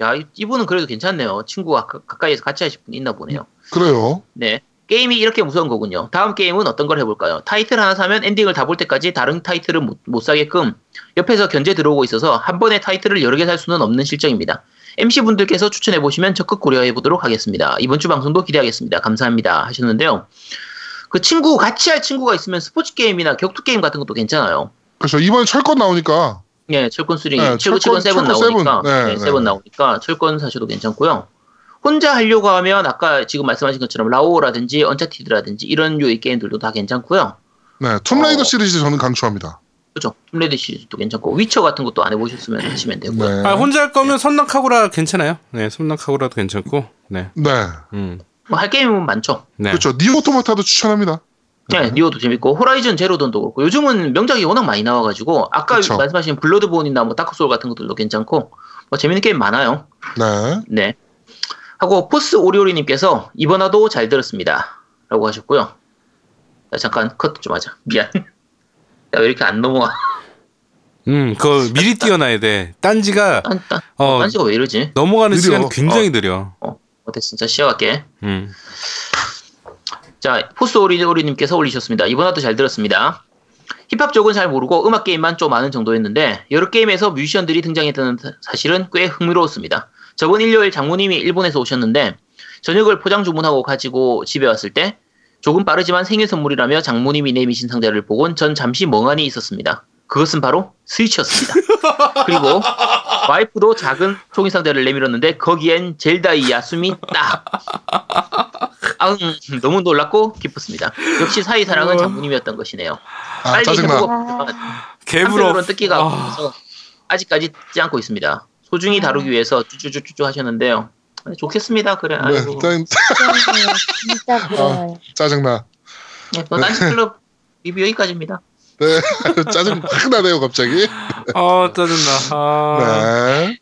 야, 이- 이분은 그래도 괜찮네요. 친구가 가, 가까이에서 같이 하실 분이 있나 보네요. 그래요. 네. 게임이 이렇게 무서운 거군요. 다음 게임은 어떤 걸 해볼까요? 타이틀 하나 사면 엔딩을 다 볼 때까지 다른 타이틀은 못, 못 사게끔 옆에서 견제 들어오고 있어서 한 번에 타이틀을 여러 개 살 수는 없는 실정입니다. MC분들께서 추천해 주시면 적극 고려해 보도록 하겠습니다. 이번 주 방송도 기대하겠습니다. 감사합니다. 하셨는데요. 그 친구, 같이 할 친구가 있으면 스포츠 게임이나 격투 게임 같은 것도 괜찮아요. 그렇죠. 이번에 철권 나오니까 예, 철권 3, 네, 철권, 철권- 철권 7 철권 나오니까, 세븐. 네, 네, 네. seven 나오니까 철권 사셔도 괜찮고요. 혼자 하려고 하면 아까 지금 말씀하신 것처럼 라오라든지 언차티드라든지 이런 류의 게임들도 다 괜찮고요. 네, 툼레이더 어. 시리즈 저는 강추합니다. 그죠? 툼레이더 시리즈도 괜찮고 위쳐 같은 것도 안 해보셨으면 하시면 되고요. 네. 아, 혼자 할 거면 섬란카구라 괜찮아요. 네, 섬란카구라도 괜찮고. 네. 네. 음. 뭐 할 게임은 많죠. 네. 그렇죠. 니어 오토마타도 추천합니다. 네, 니오도 재밌고 호라이즌 제로 던도 그렇고 요즘은 명작이 워낙 많이 나와가지고 아까 그쵸. 말씀하신 블러드본이나 뭐 다크소울 같은 것들도 괜찮고 뭐 재밌는 게임 많아요. 네. 네. 하고 포스 오리오리님께서 이번 화도 잘 들었습니다. 라고 하셨고요. 야, 잠깐 컷 좀 하자. 미안. 야, 왜 이렇게 안 넘어가? 음, 그거 미리 뛰어나야 돼. 딴지가 딴, 딴, 어, 딴지가 왜 이러지? 넘어가는. 시간이 굉장히 느려. 어때 진짜 시작할게. 음. 자, 포스 오리오리님께서 올리셨습니다. 이번 화도 잘 들었습니다. 힙합 쪽은 잘 모르고 음악 게임만 좀 아는 정도였는데 여러 게임에서 뮤지션들이 등장했다는 사- 사실은 꽤 흥미로웠습니다. 저번 일요일 장모님이 일본에서 오셨는데 저녁을 포장 주문하고 가지고 집에 왔을 때 조금 빠르지만 생일 선물이라며 장모님이 내미신 상자를 보곤 전 잠시 멍하니 있었습니다. 그것은 바로 스위치였습니다. 그리고 와이프도 작은 종이 상자를 내밀었는데 거기엔 젤다이 야숨이 딱. 아응 너무 놀랐고 기뻤습니다. 역시 사이 사랑은 장모님이었던 것이네요. 아, 빨리 짜증나. 해보고 개부러. 뜯기가 아. 아직까지 뜯지 않고 있습니다. 소중히 다루기 위해서 쭈쭈쭈쭈 하셨는데요. 네, 좋겠습니다. 그래. 네, 아이고. 짠. 진짜 부러워요. 짜증나. 네, 뭐 딴지 클럽 리뷰 여기까지입니다. 네. 짜증 확 나네요, 갑자기. 아, 짜증나. 아. 네.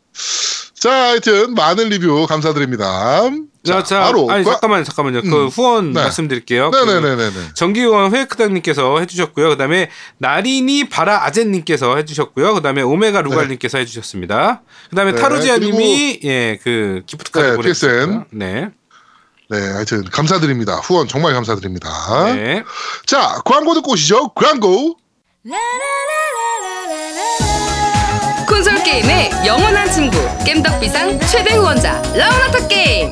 자, 하여튼 많은 리뷰 감사드립니다. 자, 자, 바로 아니 과- 잠깐만요, 잠깐만요. 그 음. 후원 네. 말씀드릴게요. 그 네네네네네. 정기후원 회크당님께서 해주셨고요. 그 다음에 나린이 바라 아젠님께서 해주셨고요. 그 다음에 오메가 루갈님께서 해주셨습니다. 그 다음에 네, 타로지아님이 예그 기프트 카드 네, 보내주셨고요. 네, 네, 하여튼 감사드립니다. 후원 정말 감사드립니다. 네. 자, 광고 듣고 오시죠. 광고. 콘솔 게임의 영원한 친구 겜덕비상 최대 후원자 라운하터 게임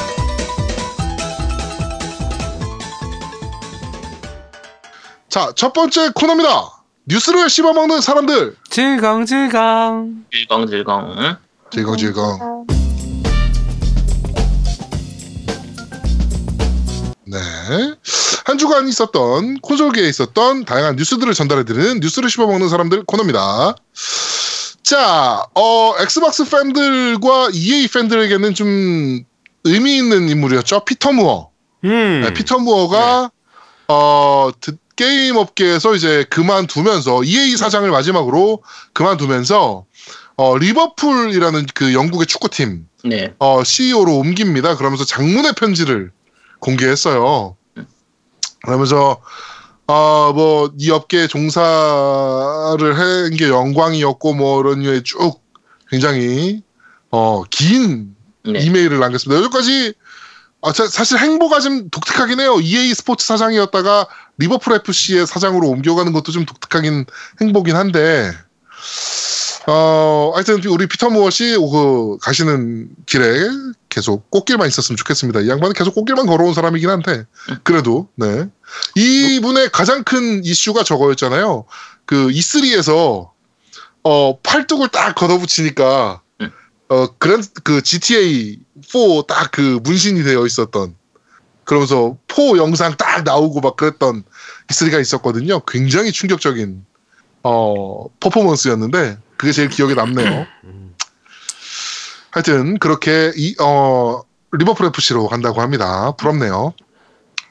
자, 첫 번째 코너입니다. 뉴스를 씹어먹는 사람들. 질겅질겅. 질겅질겅. 응? 질겅질겅. 네. 한 주간 있었던 콘솔계에 있었던 다양한 뉴스들을 전달해드리는 뉴스를 씹어먹는 사람들 코너입니다. 자, 어, 엑스박스 팬들과 EA 팬들에게는 좀 의미 있는 인물이었죠. 피터 무어. 음. 네, 피터 무어가 어 드- 게임 업계에서 이제 그만두면서 EA 사장을 마지막으로 그만두면서 어 리버풀이라는 그 영국의 축구팀 네. 어 CEO로 옮깁니다. 그러면서 장문의 편지를 공개했어요. 그러면서 어 뭐 이 업계 종사를 한 게 영광이었고 뭐 이런 류의 쭉 굉장히 어 긴 네. 이메일을 남겼습니다. 여기까지 아, 자- 사실 행보가 좀 독특하긴 해요. EA 스포츠 사장이었다가 리버풀 FC의 사장으로 옮겨가는 것도 좀 독특하긴 행보긴 한데, 어, 하여튼 우리 피터 무엇이 그 가시는 길에 계속 꽃길만 있었으면 좋겠습니다. 이 양반은 계속 꽃길만 걸어온 사람이긴 한데, 그래도, 네. 이분의 가장 큰 이슈가 저거였잖아요. 그 E3에서, 어, 팔뚝을 딱 걷어붙이니까, 어, 그런, 그 GTA 4 딱 그 문신이 되어 있었던, 그러면서 4 영상 딱 나오고 막 그랬던 E3가 있었거든요. 굉장히 충격적인, 어, 퍼포먼스였는데, 그게 제일 기억에 남네요. 하여튼, 그렇게, 이, 어, 리버풀 FC로 간다고 합니다. 부럽네요.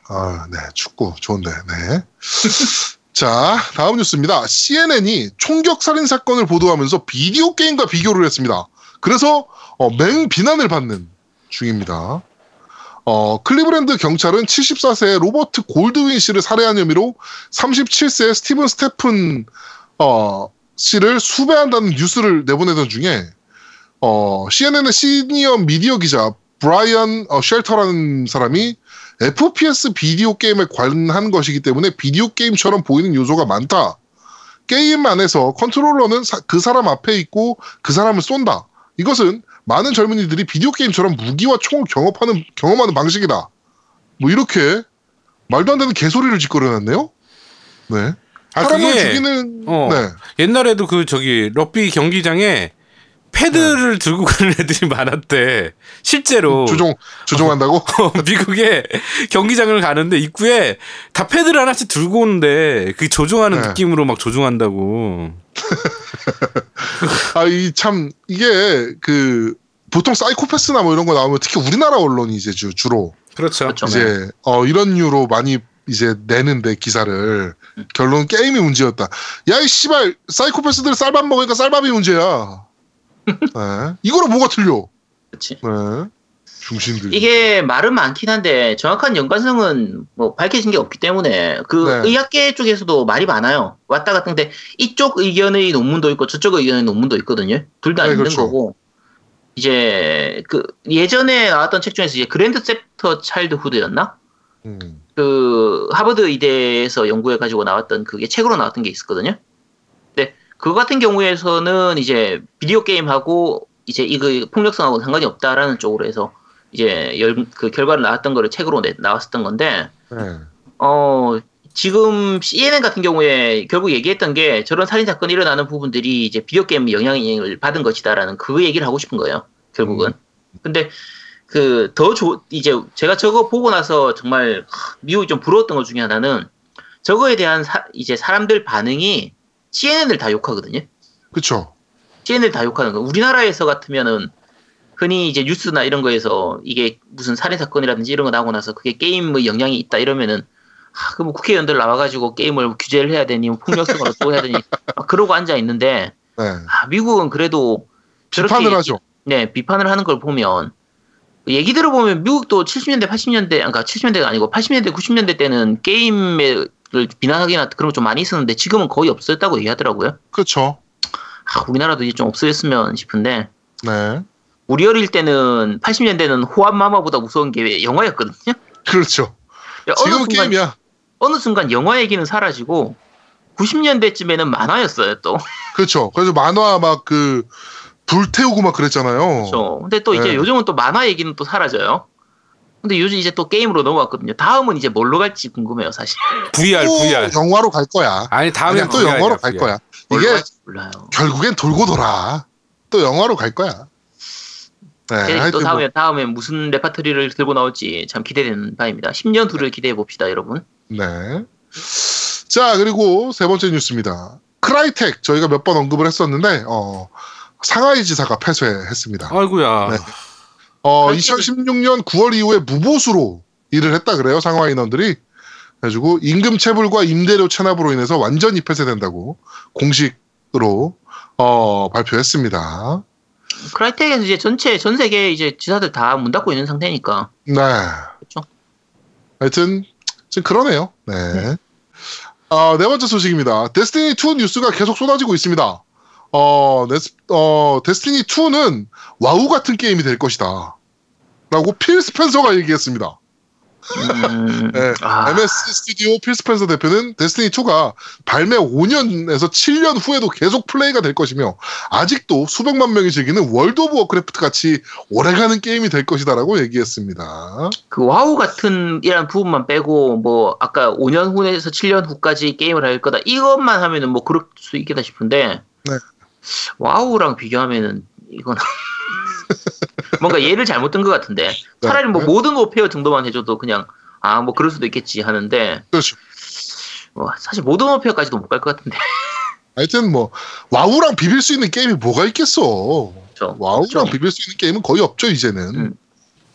아, 네, 축구, 좋은데, 네. 자, 다음 뉴스입니다. CNN이 총격 살인 사건을 보도하면서 비디오 게임과 비교를 했습니다. 그래서 어, 맹 비난을 받는 중입니다. 어, 클리브랜드 경찰은 74세의 로버트 골드윈 씨를 살해한 혐의로 37세의 스티븐 스테픈 어, 씨를 수배한다는 뉴스를 내보내던 중에 어, CNN의 시니어 미디어 기자 브라이언 어, 쉘터라는 사람이 FPS 비디오 게임에 관한 것이기 때문에 비디오 게임처럼 보이는 요소가 많다. 게임 안에서 컨트롤러는 사- 그 사람 앞에 있고 그 사람을 쏜다. 이것은 많은 젊은이들이 비디오 게임처럼 무기와 총을 경험하는 경험하는 방식이다. 뭐 이렇게 말도 안 되는 개소리를 짓거려놨네요. 네. 아, 사람을 그게- 죽이는 어. 네. 옛날에도 그 저기 럭비 경기장에 패드를 들고 가는 애들이 많았대. 실제로 조종 조종한다고? 어, 미국에 경기장을 가는데 입구에 다 패드를 하나씩 들고 오는데 그 조종하는 네. 느낌으로 막 조종한다고. 아 이 참 이게 그 보통 사이코패스나 뭐 이런 거 나오면 특히 우리나라 언론이 이제 주, 주로 그렇죠. 그렇죠. 이제 어 이런 류로 많이 이제 내는데 기사를 결론 은 게임이 문제였다. 야 이 씨발 사이코패스들 쌀밥 먹으니까 쌀밥이 문제야. 네. 이거로 뭐가 틀려? 그렇지. 네. 중심들. 이게 말은 많긴 한데 정확한 연관성은 뭐 밝혀진 게 없기 때문에 그 네. 의학계 쪽에서도 말이 많아요. 왔다 갔다 근데 이쪽 의견의 논문도 있고 저쪽 의견의 논문도 있거든요. 둘다 네, 있는 그렇죠. 거고 이제 그 예전에 나왔던 책 중에서 이제 그랜드 셉터 차일드 후드였나? 음. 그 하버드 의대에서 연구해 가지고 나왔던 그게 책으로 나왔던 게 있었거든요. 그거 같은 경우에서는 이제 비디오 게임하고 이제 이거 폭력성하고 상관이 없다라는 쪽으로 해서 이제 열, 그 결과를 나왔던 거를 책으로 내, 나왔었던 건데 네. 어 지금 CNN 같은 경우에 결국 얘기했던 게 저런 살인 사건이 일어나는 부분들이 이제 비디오 게임 영향을 받은 것이다라는 그 얘기를 하고 싶은 거예요. 결국은. 근데 그 더 좋 이제 제가 저거 보고 나서 정말 하, 미국이 좀 부러웠던 것 중에 하나는 저거에 대한 사, 이제 사람들 반응이 CNN을 다 욕하거든요. 그쵸. CNN을 다 욕하는 거. 우리나라에서 같으면은 흔히 이제 뉴스나 이런 거에서 이게 무슨 살인 사건이라든지 이런 거 나오고 나서 그게 게임의 영향이 있다 이러면은 아, 그뭐 국회의원들 나와가지고 게임을 규제를 해야 되니 뭐 폭력성으로 또 해야 되니 막 그러고 앉아 있는데 네. 아, 미국은 그래도 저렇게 비판을 하죠. 네, 비판을 하는 걸 보면 얘기 들어보면 미국도 70년대, 80년대, 그러니까 70년대가 아니고 80년대, 90년대 때는 게임을 비난하기나 그런 거 좀 많이 있었는데 지금은 거의 없었다고 얘기하더라고요. 그렇죠. 아, 우리나라도 이제 좀 없어졌으면 싶은데 네. 우리 어릴 때는 80년대는 호환 마마보다 무서운 게 영화였거든요. 그렇죠. 어느 지금은 순간, 게임이야. 어느 순간 영화 얘기는 사라지고 90년대쯤에는 만화였어요 또. 그렇죠. 그래서 만화 막 그 불태우고 막 그랬잖아요. 그렇죠. 근데 또 이제 네. 요즘은 또 만화 얘기는 또 사라져요. 근데 요즘 이제 또 게임으로 넘어왔거든요. 다음은 이제 뭘로 갈지 궁금해요, 사실. VR, 또 VR. 영화로 갈 거야. 아니 다음에 또 영화로 갈 거야. 뭘로 이게 몰라요. 결국엔 돌고 돌아. 또 영화로 갈 거야. 네. 네, 또 하여튼 다음에 뭐, 다음에 무슨 레파토리를 들고 나올지 참 기대되는 바입니다. 10년 후를 기대해 봅시다, 여러분. 네. 자, 그리고 세 번째 뉴스입니다. 크라이텍 저희가 몇 번 언급을 했었는데 어, 상하이 지사가 패소했습니다. 아이고야. 네. 어, 크라이텍은- 2016년 9월 이후에 무보수로 일을 했다 그래요. 상하이 인원들이. 그래가지고 임금 체불과 임대료 체납으로 인해서 완전히 폐쇄된다고 공식으로 어, 발표했습니다. 크라이텍에서 이제 전체 전 세계 이제 지사들 다 문 닫고 있는 상태니까. 네. 그렇죠. 하여튼 좀 그러네요. 네. 어, 네 번째 소식입니다. 데스티니 2 뉴스가 계속 쏟아지고 있습니다. 어, 네스- 어, 데스티니 2는 와우 같은 게임이 될 것이다. 라고 필 스펜서가 얘기했습니다. 음, 네. 아, MS 스튜디오 필 스펜서 대표는 데스티니 2가 발매 5년에서 7년 후에도 계속 플레이가 될 것이며 아직도 수백만 명이 즐기는 월드 오브 워크래프트 같이 오래가는 게임이 될 것이다라고 얘기했습니다. 그 와우 같은 이란 부분만 빼고 뭐 아까 5년 후에서 7년 후까지 게임을 할 거다 이것만 하면은 뭐 그럴 수 있겠다 싶은데 네. 와우랑 비교하면은 이건 뭔가 예를 잘못 든 것 같은데 차라리 뭐 네. 모던 워페어 정도만 해줘도 그냥 아 뭐 그럴 수도 있겠지 하는데 그렇죠. 뭐 사실 모던 워페어까지도 못 갈 것 같은데 하여튼 뭐 와우랑 비빌 수 있는 게임이 뭐가 있겠어. 그렇죠. 와우랑 그렇죠. 비빌 수 있는 게임은 거의 없죠 이제는. 음.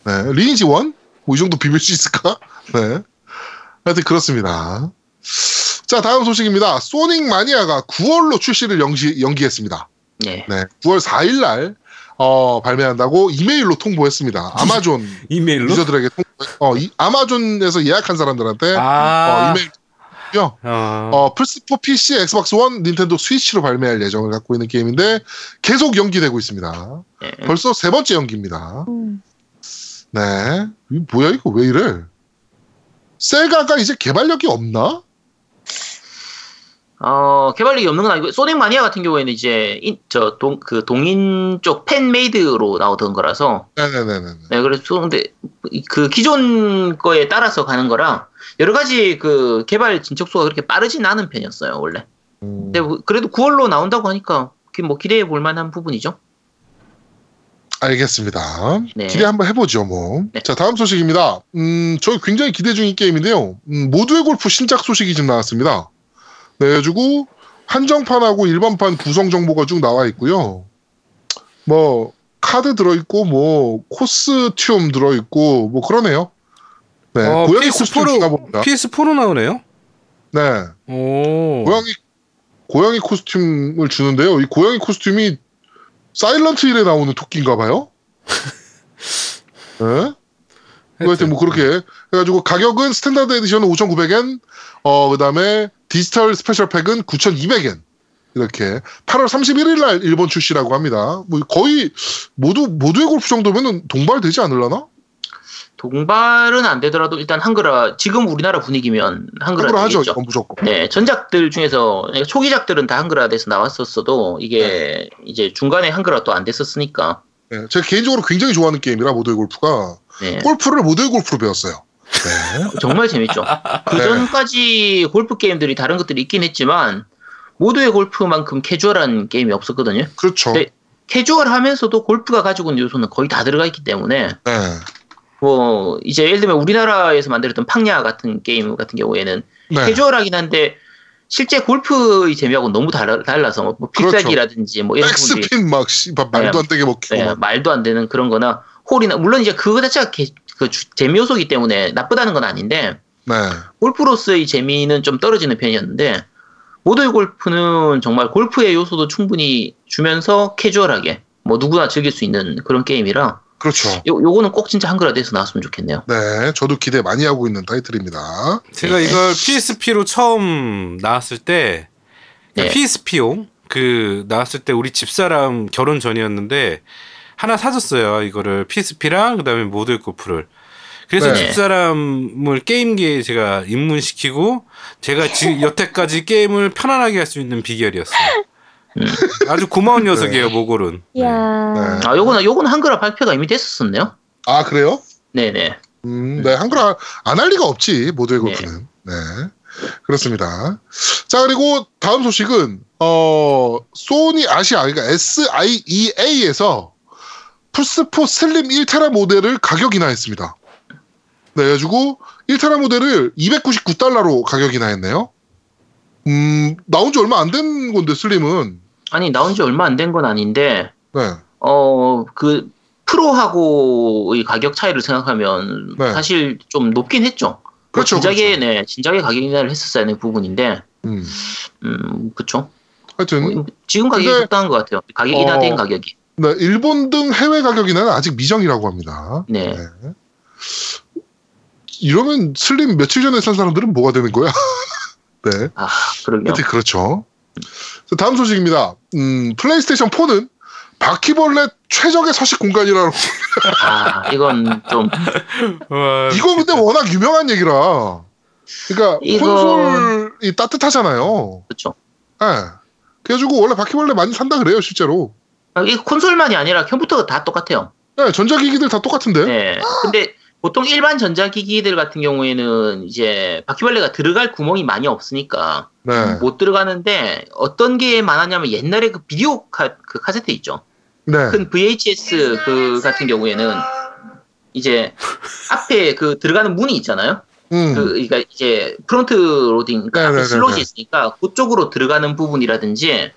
네, 리니지 one? 뭐 이 정도 비빌 수 있을까? 네. 하여튼 그렇습니다. 자 다음 소식입니다. 소닉 마니아가 9월로 출시를 연기, 연기했습니다. 네. 네, 9월 4일 날 어, 발매한다고 이메일로 통보했습니다. 아마존 이메일로? 유저들에게 통보. 어, 이, 아마존에서 예약한 사람들한테 아. 어, 이메일 요 어. 어, 플스4 PC, 엑스박스 원, 닌텐도 스위치로 발매할 예정을 갖고 있는 게임인데 계속 연기되고 있습니다. 네. 벌써 세 번째 연기입니다. 음. 네. 이 뭐야 이거 왜 이래? 세가가 이제 개발력이 없나? 어, 개발력이 없는 건 아니고, 소닉 마니아 같은 경우에는 이제, 인, 저, 동, 그, 동인 쪽 팬메이드로 나오던 거라서, 네네네네. 네, 그래서, 근데, 그 기존 거에 따라서 가는 거라, 여러 가지 그 개발 진척수가 그렇게 빠르진 않은 편이었어요, 원래. 음, 근데 뭐 그래도 9월로 나온다고 하니까, 그뭐 기대해 볼 만한 부분이죠. 알겠습니다. 네. 기대 한번 해보죠, 뭐. 네. 자, 다음 소식입니다. 음, 저 굉장히 기대 중인 게임인데요. 음, 모두의 골프 신작 소식이 지금 나왔습니다. 네, 그래가지고, 한정판하고 일반판 구성 정보가 쭉 나와 있고요. 뭐, 카드 들어있고, 뭐, 코스튬 들어있고, 뭐, 그러네요. 네, 어, 고양이 코스튬 주나 PS4로 봅니다. PS4로 나오네요. 네, 오. 고양이, 고양이 코스튬을 주는데요. 이 고양이 코스튬이 사일런트 힐에 나오는 토끼인가 봐요? 네? 하여튼 뭐 그렇게 해가지고 가격은 standard edition은 5,900엔, 어 그다음에 디지털 스페셜 팩은 9,200엔 이렇게 8월 31일 날 일본 출시라고 합니다. 뭐 거의 모두 모두의 골프 정도면은 동발 되지 않을라나? 동발은 안 되더라도 일단 한글화, 지금 우리나라 분위기면 한글화 한글화 하죠. 되겠죠. 이건 무조건. 네, 전작들 중에서 그러니까 초기작들은 다 한글화돼서 나왔었어도 이게 이제 중간에 한글화 또 안 됐었으니까. 네, 제가 개인적으로 굉장히 좋아하는 게임이라 모두의 골프가 네, 골프를 모두의 골프로 배웠어요. 네. 정말 재밌죠. 그 전까지 골프 게임들이 다른 것들이 있긴 했지만 모두의 골프만큼 캐주얼한 게임이 없었거든요. 그렇죠. 네. 캐주얼하면서도 골프가 가지고 있는 요소는 거의 다 들어가 있기 때문에 네. 뭐 이제 예를 들면 우리나라에서 만들었던 팡야 같은 게임 같은 경우에는 네. 캐주얼하긴 한데 실제 골프의 재미하고는 너무 달라, 달라서 뭐 그렇죠. 필살기라든지 뭐 이런 백스핀 막 씨발 말도 안 되게 먹히고 네, 막. 말도 안 되는 그런 거나 홀이나 물론 이제 그거 자체가 개- 그 주- 재미 요소이기 때문에 나쁘다는 건 아닌데 네. 골프로서의 재미는 좀 떨어지는 편이었는데 모델 골프는 정말 골프의 요소도 충분히 주면서 캐주얼하게 뭐 누구나 즐길 수 있는 그런 게임이라 그렇죠. 요, 요거는 꼭 진짜 한글화돼서 나왔으면 좋겠네요. 네, 저도 기대 많이 하고 있는 타이틀입니다. 제가 이걸 PSP로 처음 나왔을 때 네. PSP용 그 나왔을 때 우리 집사람 결혼 전이었는데 하나 사줬어요. 이거를 PSP랑 그다음에 모델 골프를. 그래서 네. 집사람을 게임기에 제가 입문시키고 제가 지, 여태까지 게임을 편안하게 할 수 있는 비결이었어요. 음. 아주 고마운 녀석이에요, 모골은. 네. 네. 아 요거는 요거는 한글화 발표가 이미 됐었었네요. 아 그래요? 네 네. 음, 네, 한글 안할 리가 없지 모델 골프는. 네. 그렇습니다. 자 그리고 다음 소식은 어 소니 아시아 그러니까 SIEA에서 플스4 슬림 1테라 모델을 가격 인하했습니다. 네, 그래가지고 1테라 모델을 299달러로 가격 인하했네요. 음, 나온 지 얼마 안 된 건데 슬림은. 아니 나온 지 얼마 안 된 건 아닌데 네. 어 그 프로하고의 가격 차이를 생각하면 네. 사실 좀 높긴 했죠. 그렇죠, 진작에 그렇죠. 네 진작에 가격 인하를 했었어야 하는 부분인데 음. 음 그쵸. 하여튼 뭐, 지금 가격이 적당한 것 같아요. 가격 어, 인하된 가격이. 네, 일본 등 해외 가격 인하는 아직 미정이라고 합니다. 네. 네. 이러면 슬림 며칠 전에 산 사람들은 뭐가 되는 거야? 네. 아 그러게요. 하여튼 그렇죠. 자, 다음 소식입니다. 음, 플레이스테이션 4는 바퀴벌레 최적의 서식 공간이라고. 아 이건 좀 와, 이거 근데 워낙 유명한 얘기라. 그러니까 이거- 콘솔이 따뜻하잖아요. 그렇죠. 예. 그래가지고 원래 바퀴벌레 많이 산다 그래요, 실제로. 아, 이 콘솔만이 아니라 컴퓨터가 다 똑같아요. 네, 전자기기들 다 똑같은데. 네. 근데 보통 일반 전자기기들 같은 경우에는 이제 바퀴벌레가 들어갈 구멍이 많이 없으니까 네. 못 들어가는데 어떤 게 많았냐면 옛날에 그 비디오 카, 그 카세트 있죠. 네. 큰 VHS 그 같은 경우에는 이제 앞에 그 들어가는 문이 있잖아요. 음. 그 그러니까 이제 front loading 그러니까 네네네네. 앞에 슬롯이 있으니까 그쪽으로 들어가는 부분이라든지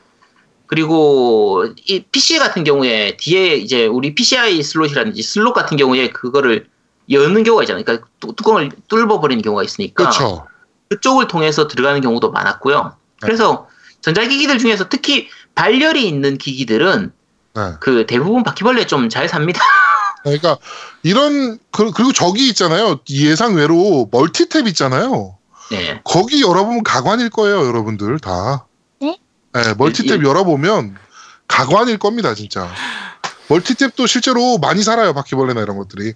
그리고 이 PC 같은 경우에 뒤에 이제 우리 PCI 슬롯이라든지 슬롯 같은 경우에 그거를 여는 경우가 있잖아요. 그러니까 뚜- 뚜껑을 뚫어 버리는 경우가 있으니까 그렇죠. 그쪽을 통해서 들어가는 경우도 많았고요. 그래서 전자기기들 중에서 특히 발열이 있는 기기들은 네. 그 대부분 바퀴벌레 좀 잘 삽니다. 그러니까 이런 그, 리고 저기 있잖아요. 예상 외로 멀티탭 있잖아요. 네. 거기 열어보면 가관일 거예요, 여러분들 다. 네? 네, 멀티탭 예. 열어보면 가관일 겁니다, 진짜. 멀티탭도 실제로 많이 살아요, 바퀴벌레나 이런 것들이.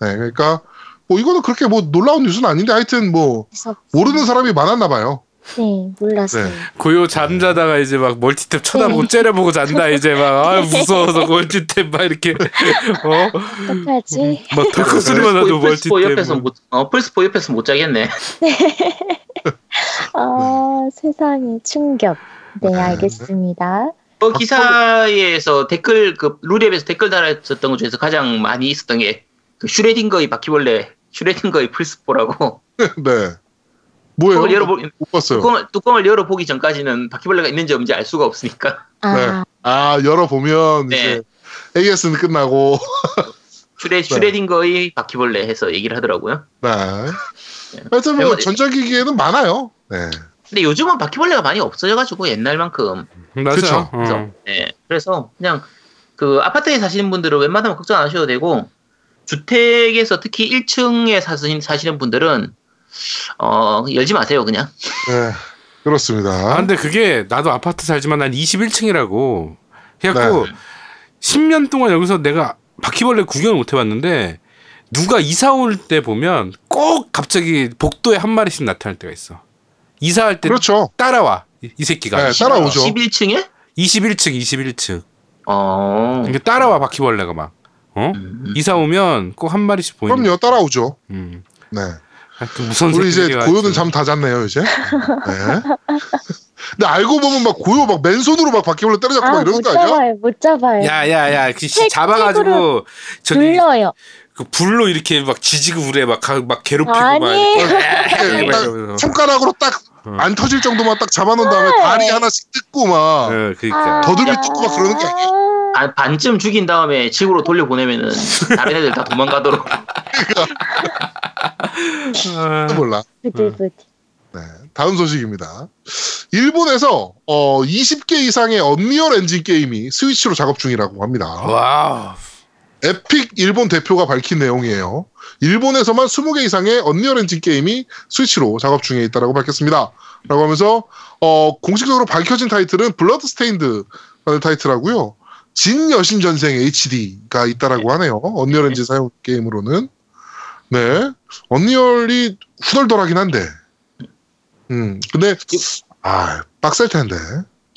네, 그러니까 뭐 이거는 그렇게 뭐 놀라운 뉴스는 아닌데 하여튼 뭐 모르는 사람이 많았나 봐요. 네, 몰랐어요. 네. 고요 잠자다가 이제 막 멀티탭 쳐다보고 네. 째려보고 잔다 이제 막 아, 무서워서 멀티탭 막 이렇게 어? 어떡하지? 막 덜컥 소리만 나도 플스4 멀티탭 옆에서 뭐. 못, 어, 플스4 옆에서 못 자겠네. 아, 세상에 충격. 네, 알겠습니다. 그 기사에서 댓글 그 루리앱에서 댓글 달았었던 것 중에서 가장 많이 있었던 게 그 슈레딩거의 바퀴벌레 슈레딩거의 플스4라고 네. 뭐예요? 뚜껑을 열어보 못 봤어요. 뚜껑을, 뚜껑을 열어보기 전까지는 바퀴벌레가 있는지 없는지 알 수가 없으니까 아, 네. 아, 열어보면 네. 이제 AS는 끝나고. 슈레 슈레딩거의 바퀴벌레 해서 얘기를 하더라고요. 네. 하여튼 뭐 전자기기에는 많아요. 네. 근데 요즘은 바퀴벌레가 많이 없어져가지고 옛날만큼 맞아요. 그쵸. 그래서 어. 네, 그래서 그냥 그 아파트에 사시는 분들은 웬만하면 걱정 안 하셔도 되고 주택에서 특히 1층에 사시는, 사시는 분들은 어 열지 마세요 그냥. 네. 그렇습니다. 아 근데 그게 나도 아파트 살지만 난 21층이라고 해갖고 네. 10년 동안 여기서 내가 바퀴벌레 구경을 못 해봤는데 누가 이사 올 때 보면 꼭 갑자기 복도에 한 마리씩 나타날 때가 있어. 이사할 때 그렇죠. 따라와 이, 이 새끼가 네, 따라오죠. 11층에? 21층 21층 어. 이게 따라와 바퀴벌레가 막 어? 음. 이사 오면 꼭 한 마리씩 보이는 그럼요, 따라오죠. 음. 네. 무서운 우리 이제 고요는. 잠 다 잤네요, 이제. 네. 근데 알고 보면 막 고요 막 맨손으로 막 바퀴벌레 때려잡고 막 아, 이러는 못거 아니야? 잡아요, 못 잡아요. 야야야 그 잡아가지고 저기 눌러요. 그 불로 이렇게 막 지지고 그래 막, 가- 막 괴롭히고 아니. 막. 손가락으로 딱 안 터질 정도만 딱 잡아놓은 다음에 네. 다리 하나씩 뜯고 막 어, 그러니까 더듬이 뜯고 막 그러는 게 아니에요. 반, 반쯤 죽인 다음에 집으로 돌려보내면은 다른 애들 다 도망가도록. 아, 몰라. 네, 다음 소식입니다. 일본에서 어, 20개 이상의 언리얼 엔진 게임이 스위치로 작업 중이라고 합니다. 와우. 에픽 일본 대표가 밝힌 내용이에요. 일본에서만 20개 이상의 언리얼 엔진 게임이 스위치로 작업 중에 있다라고 밝혔습니다. 라고 하면서 어, 공식적으로 밝혀진 타이틀은 블러드 스테인드라는 타이틀하고요. 진 여신 전생 HD가 있다라고 하네요. 언리얼 엔진 사용 게임으로는. 네. 언리얼이 후덜덜하긴 한데. 음. 근데 아, 빡셀 텐데.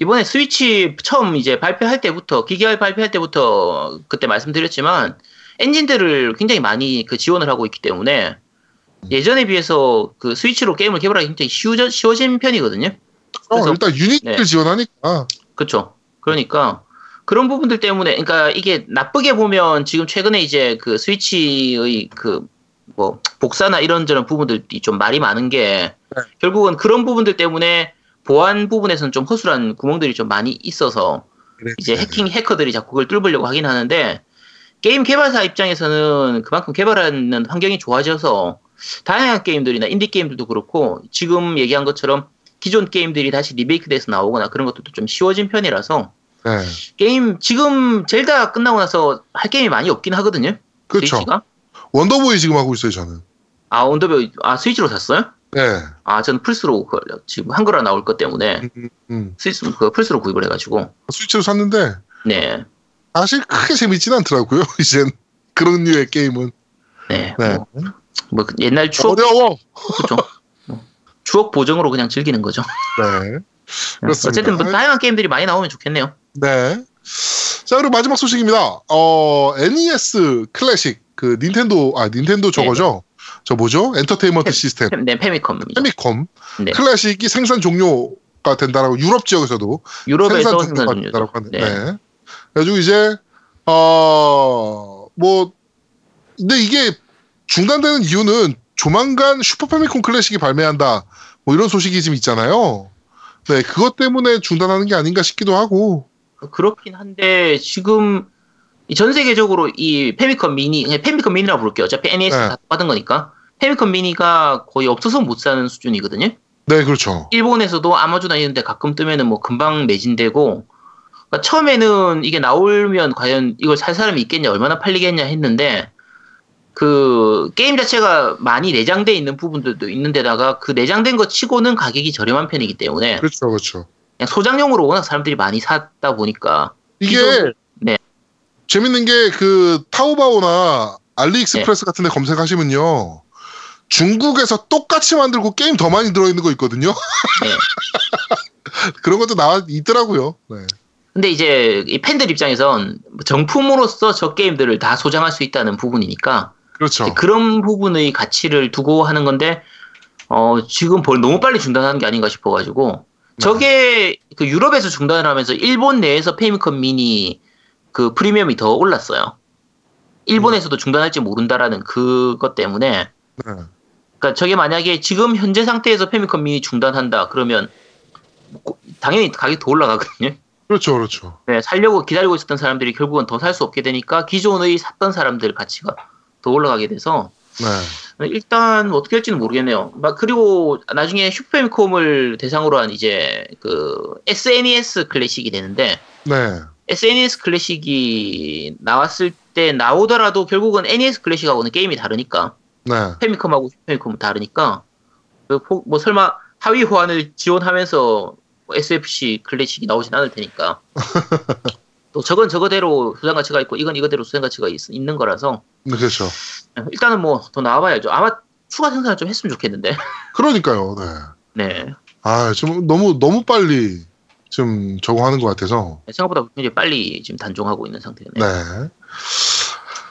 이번에 스위치 처음 이제 발표할 때부터 기계알 발표할 때부터 그때 말씀드렸지만 엔진들을 굉장히 많이 그 지원을 하고 있기 때문에 예전에 비해서 그 스위치로 게임을 개발하기 굉장히 쉬워져, 쉬워진 편이거든요. 어, 그래서- 일단 유닛을 네. 지원하니까. 그렇죠. 그러니까 그런 부분들 때문에 그러니까 이게 나쁘게 보면 지금 최근에 이제 그 스위치의 그 뭐 복사나 이런저런 부분들이 좀 말이 많은 게 네. 결국은 그런 부분들 때문에 보안 부분에서는 좀 허술한 구멍들이 좀 많이 있어서 그래. 이제 해킹 해커들이 자꾸 그걸 뚫으려고 하긴 하는데 게임 개발사 입장에서는 그만큼 개발하는 환경이 좋아져서 다양한 게임들이나 인디 게임들도 그렇고 지금 얘기한 것처럼 기존 게임들이 다시 리메이크돼서 나오거나 그런 것들도 좀 쉬워진 편이라서 네. 게임 지금 젤다 끝나고 나서 할 게임이 많이 없긴 하거든요. 그렇죠. 스위치가. 원더보이 지금 하고 있어요, 저는. 아 원더보 아 스위치로 샀어요? 네. 아 저는 플스로 그- 지금 한글화 나올 것 때문에 음, 음. 스위치 그 플스로 구입을 해가지고 스위치로 샀는데 네 사실 크게 재밌진 않더라고요. 이젠 그런 류의 게임은. 네. 네. 뭐, 뭐그 옛날 추억 어려워. 그렇죠. 뭐, 추억 보정으로 그냥 즐기는 거죠. 네. 그렇습니다. 어쨌든 뭐 다양한 게임들이 많이 나오면 좋겠네요. 네. 자, 그리고 마지막 소식입니다. 어, NES 클래식, 그, 닌텐도, 아, 닌텐도 저거죠? 저 뭐죠? 엔터테인먼트 네. 시스템. 페- 네, 페미컴. 페미컴. 네. 클래식이 생산 종료가 된다라고, 유럽 지역에서도 유럽에서 생산 생산 종료가 중이죠. 된다라고 하는데. 네. 네. 그래가지고 이제, 어, 뭐, 근데 이게 중단되는 이유는 조만간 슈퍼 페미컴 클래식이 발매한다. 뭐 이런 소식이 지금 있잖아요. 네, 그것 때문에 중단하는 게 아닌가 싶기도 하고. 그렇긴 한데 지금 이 전 세계적으로 이 페미컴 미니, 페미컴 미니라고 부를게요. 어차피 NES 네. 다 받은 거니까. 페미컴 미니가 거의 없어서 못 사는 수준이거든요. 네, 그렇죠. 일본에서도 아마존 이런 데 가끔 뜨면은 뭐 금방 매진되고 그러니까 처음에는 이게 나오면 과연 이걸 살 사람이 있겠냐 얼마나 팔리겠냐 했는데 그 게임 자체가 많이 내장돼 있는 부분들도 있는데다가 그 내장된 것 치고는 가격이 저렴한 편이기 때문에 그렇죠, 그렇죠. 그냥 소장용으로 워낙 사람들이 많이 샀다 보니까 이게 기존- 네. 재밌는 게 그 타오바오나 알리익스프레스 네. 같은 데 검색하시면요. 중국에서 똑같이 만들고 게임 더 많이 들어있는 거 있거든요. 네. 그런 것도 나와 있더라고요. 네. 근데 이제 이 팬들 입장에선 정품으로서 저 게임들을 다 소장할 수 있다는 부분이니까 그렇죠. 그런 부분의 가치를 두고 하는 건데 어 지금 벌 너무 빨리 중단하는 게 아닌가 싶어가지고 저게 그 유럽에서 중단을 하면서 일본 내에서 페미컴 미니 그 프리미엄이 더 올랐어요. 일본에서도 중단할지 모른다라는 그것 때문에 네. 그러니까 저게 만약에 지금 현재 상태에서 페미컴 미니 중단한다 그러면 고- 당연히 가격이 더 올라가거든요. 그렇죠, 그렇죠. 네, 살려고 기다리고 있었던 사람들이 결국은 더 살 수 없게 되니까 기존의 샀던 사람들 가치가 더 올라가게 돼서 네. 일단 뭐 어떻게 할지는 모르겠네요. 막 그리고 나중에 슈퍼미콤을 대상으로 한 이제 그 SNES 클래식이 되는데 네. SNES 클래식이 나왔을 때 나오더라도 결국은 NES 클래식하고는 게임이 다르니까 네. 페미컴하고 슈퍼미컴은 다르니까 그 포- 뭐 설마 하위 호환을 지원하면서 뭐 SFC 클래식이 나오진 않을 테니까 또 저건 저거대로 수장 가치가 있고 이건 이거대로 수장 가치가 있, 는 거라서 네, 그렇죠. 일단은 뭐 더 나와봐야죠. 아마 추가 생산을 좀 했으면 좋겠는데. 그러니까요. 네. 네. 아, 좀 너무 너무 빨리 좀 저거 하는 것 같아서. 생각보다 굉장히 빨리 지금 단종하고 있는 상태네요. 네.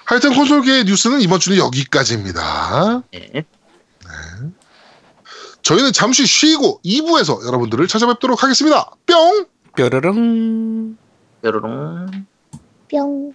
하여튼 콘솔계의 뉴스는 이번 주는 여기까지입니다. 네. 저희는 잠시 쉬고 2부에서 여러분들을 찾아뵙도록 하겠습니다. 뿅! 뾰로롱. 뾰로롱. 뿅.